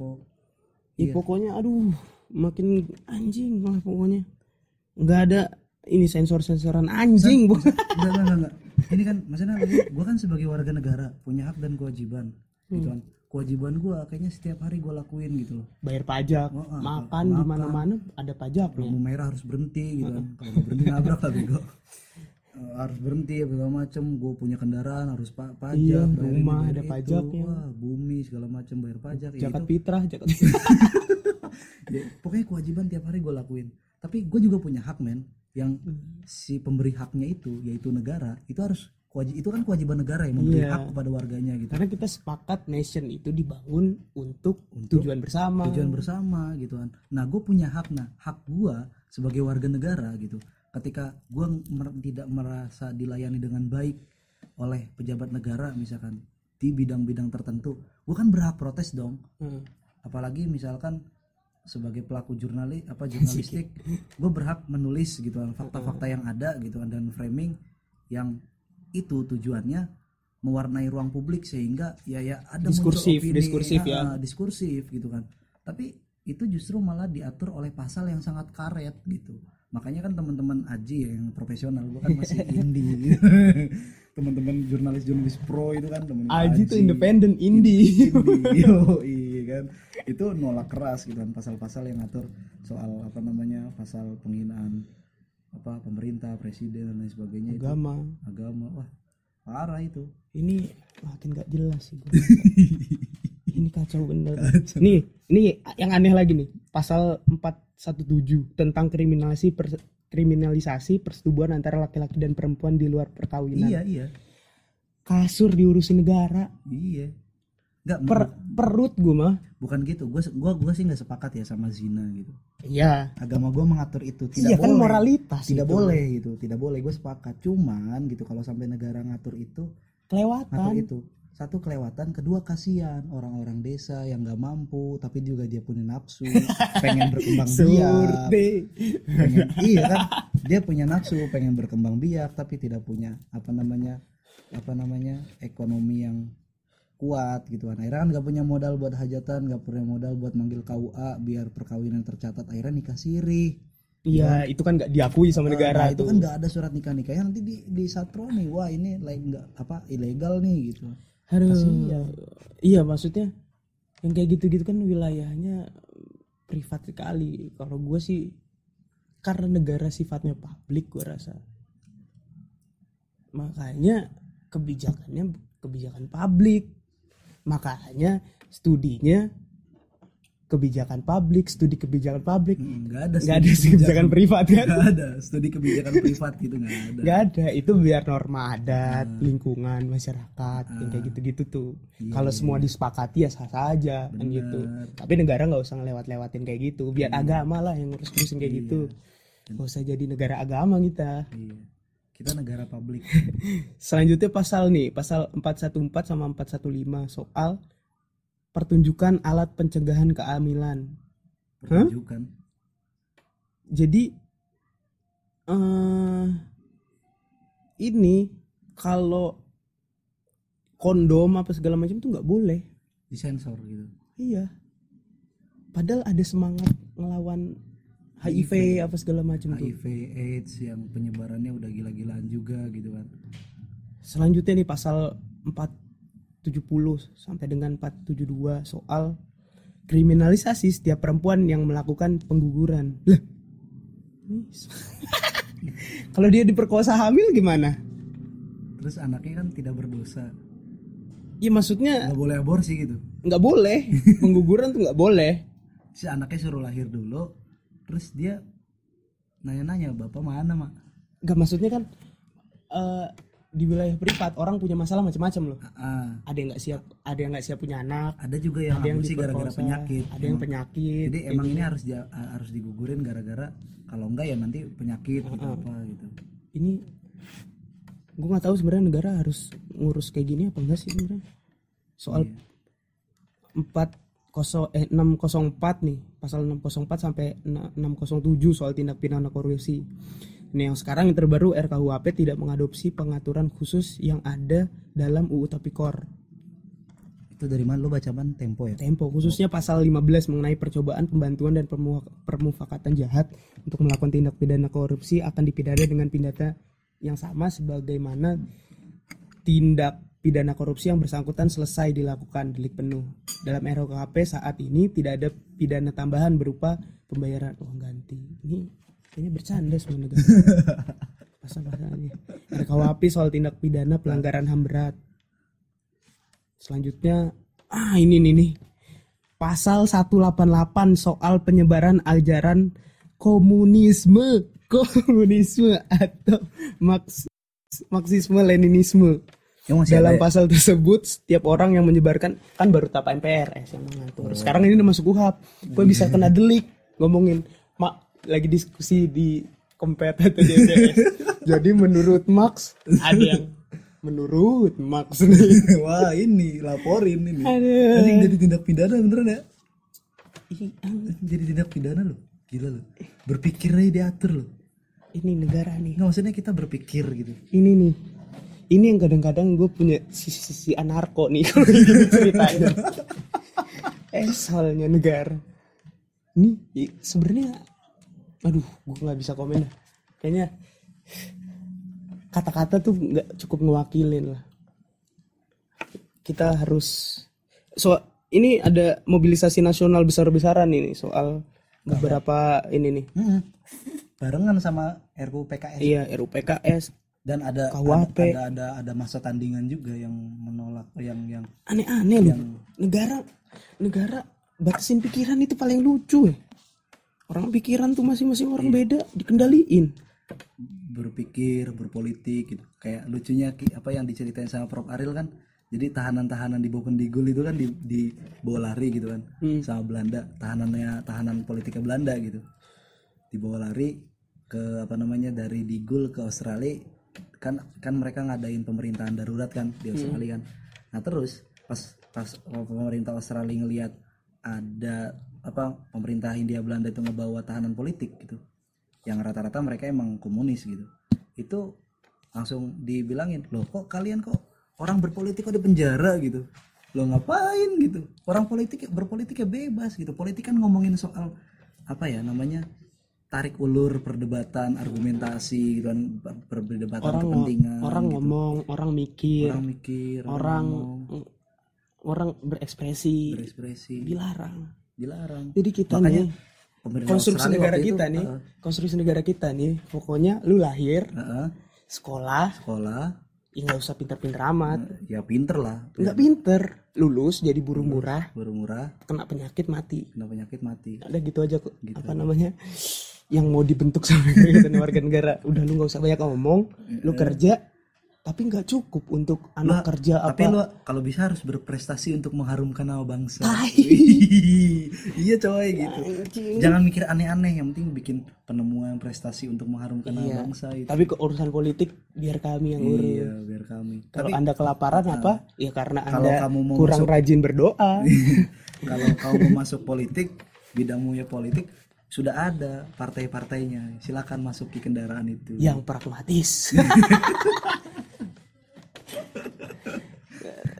Ya Iya. pokoknya aduh makin anjing malah pokoknya nggak ada ini sensor-sensoran anjing bu. Enggak, enggak, enggak, enggak. Ini kan maksudnya gue, kan sebagai warga negara punya hak dan kewajiban. Gitu kan. Kewajiban gue kayaknya setiap hari gue lakuin gitu loh. Bayar pajak Oh, ah, makan di mana-mana ada pajaknya lampu merah harus berhenti gitu kan. Kalau berhenti nabrak lah bego. Eh, harus berhenti segala macem. Gue punya kendaraan harus pa pajak Iya, rumah ada itu. pajaknya. wah bumi segala macem bayar pajak ya jakat itu. fitrah jakat ya, pokoknya kewajiban tiap hari gue lakuin. Tapi gue juga punya hak men yang Hmm. si pemberi haknya itu yaitu negara itu harus itu kan kewajiban negara yang memberi Iya. hak kepada warganya gitu. Karena kita sepakat nation itu dibangun untuk, tujuan bersama. tujuan bersama gitu kan. Nah gue punya hak nah hak gue sebagai warga negara gitu. Ketika gue tidak merasa dilayani dengan baik oleh pejabat negara misalkan di bidang-bidang tertentu gue kan berhak protes dong. Hmm. apalagi misalkan sebagai pelaku jurnalis apa jurnalistik gue berhak menulis gitu kan fakta-fakta yang ada gitu kan dan framing yang itu tujuannya mewarnai ruang publik sehingga ya ya ada Diskursif, opini, diskursif ya. ah, diskursif gitu kan. Tapi itu justru malah diatur oleh pasal yang sangat karet gitu. Makanya kan teman-teman Aji yang profesional gue kan masih indie. Gitu. teman-teman jurnalis-jurnalis pro itu kan teman Aji tuh independen indie. indie. Yo iya kan. Itu nolak keras gitu kan pasal-pasal yang ngatur soal apa namanya pasal penghinaan apa pemerintah presiden dan lain sebagainya itu. Agama. Agama wah parah itu. Ini makin gak jelas sih ini kacau bener. Nih ini yang aneh lagi nih. Pasal 417 tentang kriminalisasi pers- kriminalisasi persetubuhan antara laki-laki dan perempuan di luar perkawinan. Iya iya. Kasur diurusin negara. Iya nggak per perut gue mah. Bukan gitu. Gue gua gua sih nggak sepakat ya sama zina gitu. Iya. Agama gue mengatur itu. Tidak iya kan boleh. moralitas tidak itu. boleh gitu. Tidak boleh. Gue sepakat. Cuman gitu kalau sampai negara ngatur itu ngatur kelewatan itu. Satu kelewatan. Kedua kasihan. Orang-orang desa yang nggak mampu tapi juga dia punya nafsu. Pengen berkembang biak. Pengen iya kan? Dia punya nafsu pengen berkembang biak tapi tidak punya apa namanya apa namanya ekonomi yang kuat gitu kan akhirnya kan nggak punya modal buat hajatan nggak punya modal buat manggil KUA biar perkawinan tercatat akhirnya nikah siri iya itu kan nggak diakui sama negara Nah, itu tuh kan nggak ada surat nikah nikahnya nanti di di satro nih wah ini like nggak apa ilegal nih gitu Aduh. Kasihan. Iya maksudnya yang kayak gitu-gitu kan wilayahnya privat sekali. Kalau gue sih karena negara sifatnya publik gue rasa. Makanya kebijakannya kebijakan publik. Makanya studinya kebijakan publik, studi kebijakan publik. Mm, nggak ada Nggak ada sih kebijakan privat kan? nggak ada studi kebijakan privat gitu nggak ada Gak ada, itu biar norma adat, lingkungan, masyarakat, yang kayak gitu-gitu tuh. Kalau semua disepakati ya sah saja kan gitu. Tapi negara nggak usah ngelewat-lewatin kayak gitu. Biar agama lah yang ngurus-ngurusin kayak gitu. Gak usah jadi negara agama kita. iya kita negara publik Selanjutnya pasal nih, pasal 414 sama 415 soal pertunjukan alat pencegahan kehamilan. pertunjukan Jadi eh ini kalau kondom apa segala macam tuh nggak boleh. disensor gitu Iya. Padahal ada semangat ngelawan HIV apa segala macam tuh. HIV AIDS yang penyebarannya udah gila-gilaan juga gitu kan Selanjutnya nih pasal 470 sampai dengan 472 soal kriminalisasi setiap perempuan yang melakukan pengguguran. Lah. Kalau dia diperkosa hamil gimana? terus anaknya kan tidak berdosa Ya maksudnya nggak boleh aborsi gitu nggak boleh pengguguran tuh nggak boleh. si anaknya suruh lahir dulu terus dia nanya-nanya bapak mana mak? Nggak maksudnya kan eh, di wilayah privat orang punya masalah macam-macam loh. Ah, Ada yang nggak siap, ada yang nggak siap punya anak, ada juga yang ada yang aborsi gara-gara penyakit. ada yang penyakit. jadi emang ini harus dia- harus digugurin gara-gara kalau enggak ya nanti penyakit gitu apa gitu. Ini gue nggak tahu sebenarnya negara harus ngurus kayak gini apa enggak sih sebenarnya? Soal empat kosong eh 604 nih. Pasal 604 sampai 607 soal tindak pidana korupsi. Ini yang sekarang yang terbaru RKUHP tidak mengadopsi pengaturan khusus yang ada dalam UU Tapikor itu dari mana? Lo bacaman tempo ya? Tempo khususnya pasal 15 mengenai percobaan pembantuan dan permu- permufakatan jahat untuk melakukan tindak pidana korupsi akan dipidana dengan pidana yang sama sebagaimana tindak pidana korupsi yang bersangkutan selesai dilakukan delik penuh. Dalam RUKP saat ini tidak ada pidana tambahan berupa pembayaran uang ganti. Ini kayaknya bercanda semua negara. Pasal-pasalnya. RKUHP soal tindak pidana pelanggaran HAM berat. Selanjutnya ah ini nih nih. Pasal 188 soal penyebaran ajaran komunisme, komunisme atau maks Marxisme Leninisme. Yang masih Dalam ada ya? pasal tersebut, setiap orang yang menyebarkan kan baru tapa MPRS yang mengatur. Oh. Sekarang ini udah masuk UHAP. Gue bisa kena delik ngomongin mak lagi diskusi di kompet. Jadi menurut Max ada yang menurut Max nih. Wah ini laporin ini. Anjing jadi tindak pidana beneran ya? Jadi tindak pidana loh. Gila loh. Berpikir aja diatur loh. Ini negara nih. Nggak maksudnya kita berpikir gitu. Ini nih. Ini yang kadang-kadang gue punya sisi-sisi anarko nih kalau gini ceritanya. eh soalnya negara. Ini sebenarnya, aduh, gue nggak bisa komen dah. Kayaknya kata-kata tuh nggak cukup ngewakilin lah. Kita harus so ini ada mobilisasi nasional besar-besaran ini soal beberapa ini nih. Barengan sama RUU PKS Iya, RUPKS dan ada KUHP. ada, ada ada ada masa tandingan juga yang menolak yang yang aneh-aneh loh. negara negara batasin pikiran itu paling lucu ya orang pikiran tuh masing-masing orang beda dikendaliin. Berpikir berpolitik gitu. Kayak lucunya apa yang diceritain sama Prof. Aril kan? Jadi tahanan-tahanan di Bovendigul itu kan di, di bawa lari gitu kan sama Belanda. Tahanannya tahanan politiknya Belanda gitu. Dibawa lari ke apa namanya dari Digul ke Australia kan kan mereka ngadain pemerintahan darurat kan di Australia kan. Nah terus pas pas pemerintah Australia ngelihat ada apa pemerintah Hindia Belanda itu ngebawa tahanan politik gitu yang rata-rata mereka emang komunis gitu itu langsung dibilangin loh kok kalian kok orang berpolitik kok di penjara? gitu. Lo ngapain? gitu. Orang politik berpolitik ya bebas gitu. Politik kan ngomongin soal apa ya namanya tarik ulur perdebatan argumentasi gitu kan perdebatan orang kepentingan orang gitu. ngomong orang mikir orang mikir orang ngomong, orang berekspresi berekspresi. dilarang. Dilarang. Jadi kita makanya nih konstruksi negara waktu itu, kita nih uh, konstruksi negara kita nih pokoknya lu lahir uh, sekolah sekolah. ya nggak usah pinter-pinter amat. Ya pinter lah. Nggak pinter. Lulus jadi buruh murah. baru murah. Kena penyakit mati. Kena penyakit mati. Ada gitu aja kok. Apa namanya yang mau dibentuk sama kita nih warga negara. Udah lu nggak usah banyak ngomong lu kerja tapi nggak cukup untuk anak kerja tapi apa. lo kalau bisa harus berprestasi untuk mengharumkan nama bangsa. Iya coy gitu. Anjing. jangan mikir aneh-aneh yang penting bikin penemuan prestasi untuk mengharumkan Iya. nama bangsa itu tapi ke urusan politik biar kami yang urus. Iya biar kami. Kalau anda kelaparan apa? Ya karena anda kamu mau kurang rajin berdoa. Kalau kamu mau masuk politik bidangmu ya politik sudah ada partai-partainya. Silakan masuki kendaraan itu. Yang pragmatis.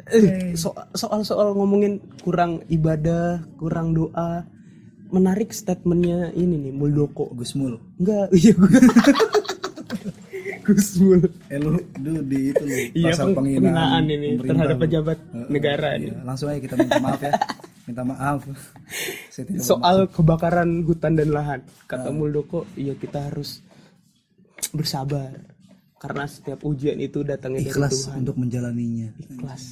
Eh, so- soal-soal ngomongin kurang ibadah kurang doa menarik statementnya ini nih Muldoko. Gus Mul. Enggak iya gue Gus Mul. Eh lu lu di itu lu iya pasal peng- penghinaan penghinaan ini terhadap pejabat negara Iya, nih langsung aja kita minta maaf ya minta maaf. Soal kebakaran hutan dan lahan. Kata Muldoko iya kita harus bersabar. Karena setiap ujian itu datangnya dari ikhlas Tuhan. untuk menjalaninya. Ikhlas.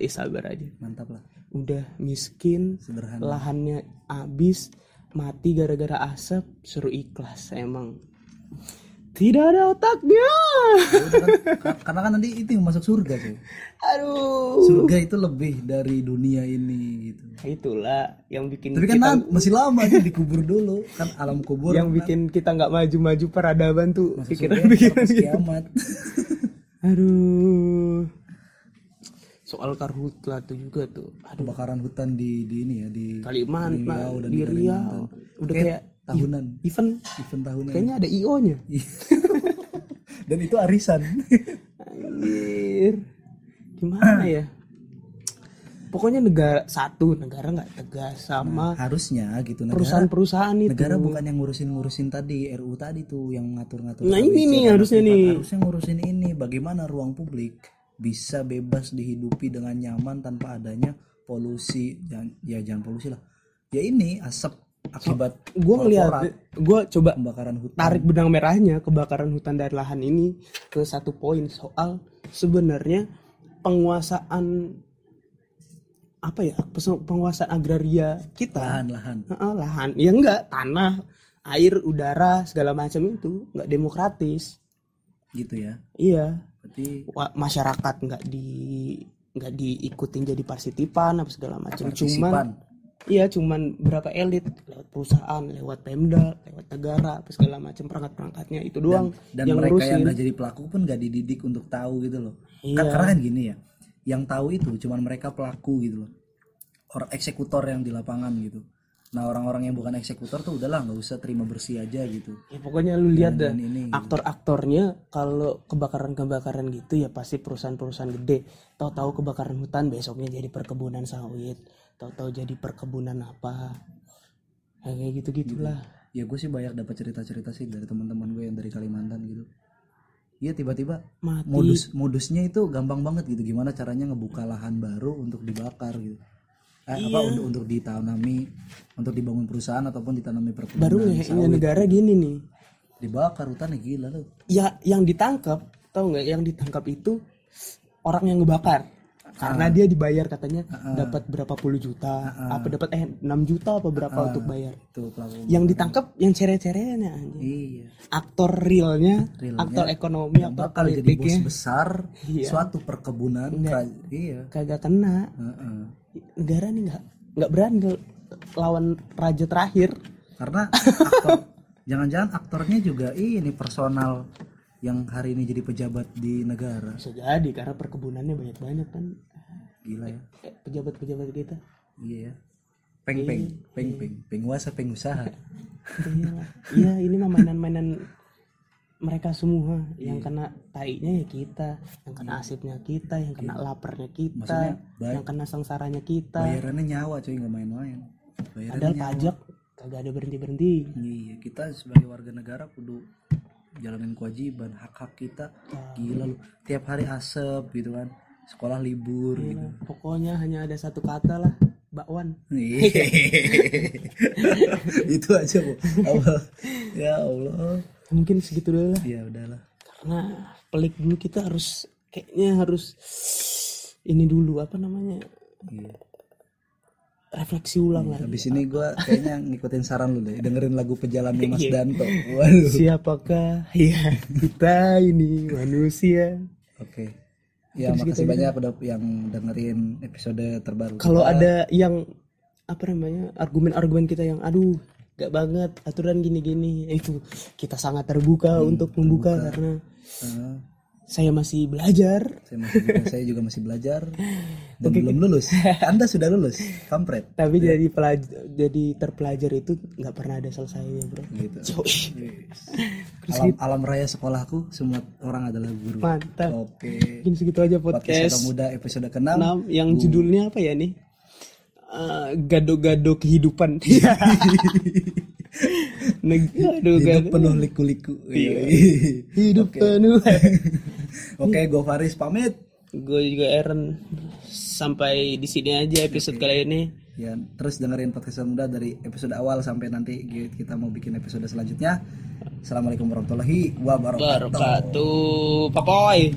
Ya sabar aja. Mantap lah. Udah miskin sederhana. lahannya habis mati gara-gara asap suruh ikhlas emang tidak ada otaknya kan, ka- karena kan nanti itu yang masuk surga cuy. Aduh. Surga itu lebih dari dunia ini gitu. Itulah yang bikin tapi kan kita masih lama aja dikubur dulu. Kan alam kubur yang bikin kita nggak maju-maju peradaban tuh surga pikiran-pikiran pas gitu. kiamat. Aduh. Soal karhutla tuh juga tuh. Aduh kebakaran hutan di di ini ya di Kalimantan Riau dan di di Riau. Kalimantan. udah Kayak kayak tahunan. Event. Event tahunan. Kayaknya ada io nya dan itu arisan. Anjir. Gimana ya? Pokoknya negara satu negara nggak tegas sama harusnya gitu negara perusahaan-perusahaan itu. negara bukan yang ngurusin-ngurusin tadi RU tadi tuh yang ngatur-ngatur Nah, ini nih dan harusnya nih. harusnya ngurusin ini bagaimana ruang publik bisa bebas dihidupi dengan nyaman tanpa adanya polusi. Jangan ya jangan polusi lah. Ya ini asap akibat gue korporat, gue coba pembakaran hutan. Tarik benang merahnya kebakaran hutan dan lahan ini ke satu poin soal sebenarnya penguasaan apa ya penguasaan agraria kita. Lahan-lahan Heeh, lahan. Ya enggak tanah air udara segala macam itu enggak demokratis. Gitu ya. Iya. Berarti masyarakat enggak di enggak diikutin jadi partisipan apa segala macam. Cuman iya cuman berapa elit? Lewat perusahaan lewat pemda lewat negara apa segala macam perangkat perangkatnya itu doang dan yang mereka yang ngurusin. nggak jadi pelaku pun nggak dididik untuk tahu gitu loh. Iya. Kan- karena kan gini ya yang tahu itu cuman mereka pelaku gitu loh. Orang eksekutor yang di lapangan gitu. Nah orang-orang yang bukan eksekutor tuh udahlah nggak usah terima bersih aja gitu. Ya pokoknya lu lihat dah dan ini gitu. aktor-aktornya kalau kebakaran-kebakaran gitu ya pasti perusahaan-perusahaan gede. Tahu-tahu kebakaran hutan besoknya jadi perkebunan sawit tahu-tahu jadi perkebunan apa. Ya, kayak gitu gitulah ya gue sih banyak dapat cerita-cerita sih dari teman-teman gue yang dari Kalimantan gitu. Iya tiba-tiba mati. modus modusnya itu gampang banget gitu. Gimana caranya ngebuka lahan baru untuk dibakar gitu. Eh, apa Iya. untuk untuk ditanami untuk dibangun perusahaan ataupun ditanami perkebunan baru ngeheknya negara gini nih. Dibakar hutannya gila loh. Ya yang ditangkap tahu nggak? Yang ditangkap itu orang yang ngebakar karena Ah. dia dibayar katanya dapat berapa puluh juta apa dapat eh 6 juta apa berapa Ah. untuk bayar tuh pelaku yang ditangkap yang cere-cerenya iya aktor realnya, Realnya, aktor ekonomi, yang aktor bakal jadi bos besar Iya. suatu perkebunan iya kagak kena. Heeh. Negara nih nggak nggak berani lawan raja terakhir. karena aktor jangan-jangan aktornya juga ini personal yang hari ini jadi pejabat di negara. Bisa jadi karena perkebunannya banyak banyak kan. Gila ya. Eh, pejabat-pejabat kita. iya ya. Peng peng peng peng. Penguasa pengusaha. Iya ini mah mainan-mainan mereka semua. Yang kena tainya ya kita, yang kena asipnya kita, yang kena laparnya kita, Maksudnya, yang kena sengsaranya kita. bayarannya nyawa cuy nggak main-main. Padahal pajak kagak ada berhenti berhenti. iya kita sebagai warga negara kudu jalanin kewajiban hak hak kita gila lu. Tiap hari asap gitu kan. Sekolah libur gitu. Pokoknya hanya ada satu kata lah, bakwan. Iya. itu aja bu. Ya Allah. Mungkin segitu dulu lah. ya udahlah. Karena pelik dulu kita harus kayaknya harus ini dulu apa namanya? Iya. Refleksi ulang lah. habis ini gua kayaknya ngikutin saran lu deh. Dengerin lagu pejalannya Mas Iya. Danto. Waduh. Siapakah? Ya kita ini manusia? oke. Ya makasih banyak udah yang dengerin episode terbaru Kalau ada yang apa namanya argumen-argumen kita yang aduh gak banget aturan gini-gini. Itu kita sangat terbuka untuk membuka karena Eh, saya masih belajar. Saya masih juga, saya juga masih belajar. Dan belum lulus. Anda sudah lulus kampret. Tapi jadi pelaj- jadi terpelajar itu nggak pernah ada selesainya bro. Gitu. Coy, alam, alam raya sekolahku semua orang adalah guru. Mantap. Oke. Mungkin segitu aja podcast podcast muda episode ke-6 enam yang judulnya apa ya nih? Eh, gado-gado kehidupan Neg- hidup gado-gado penuh liku-liku Iya. Iya. hidup penuh. Oke gue Faris pamit. Gue juga Aaron sampai di sini aja episode kali ini. Ya terus dengerin podcast muda dari episode awal sampai nanti kita mau bikin episode selanjutnya. Assalamualaikum warahmatullahi wabarakatuh. Barakatuh papoy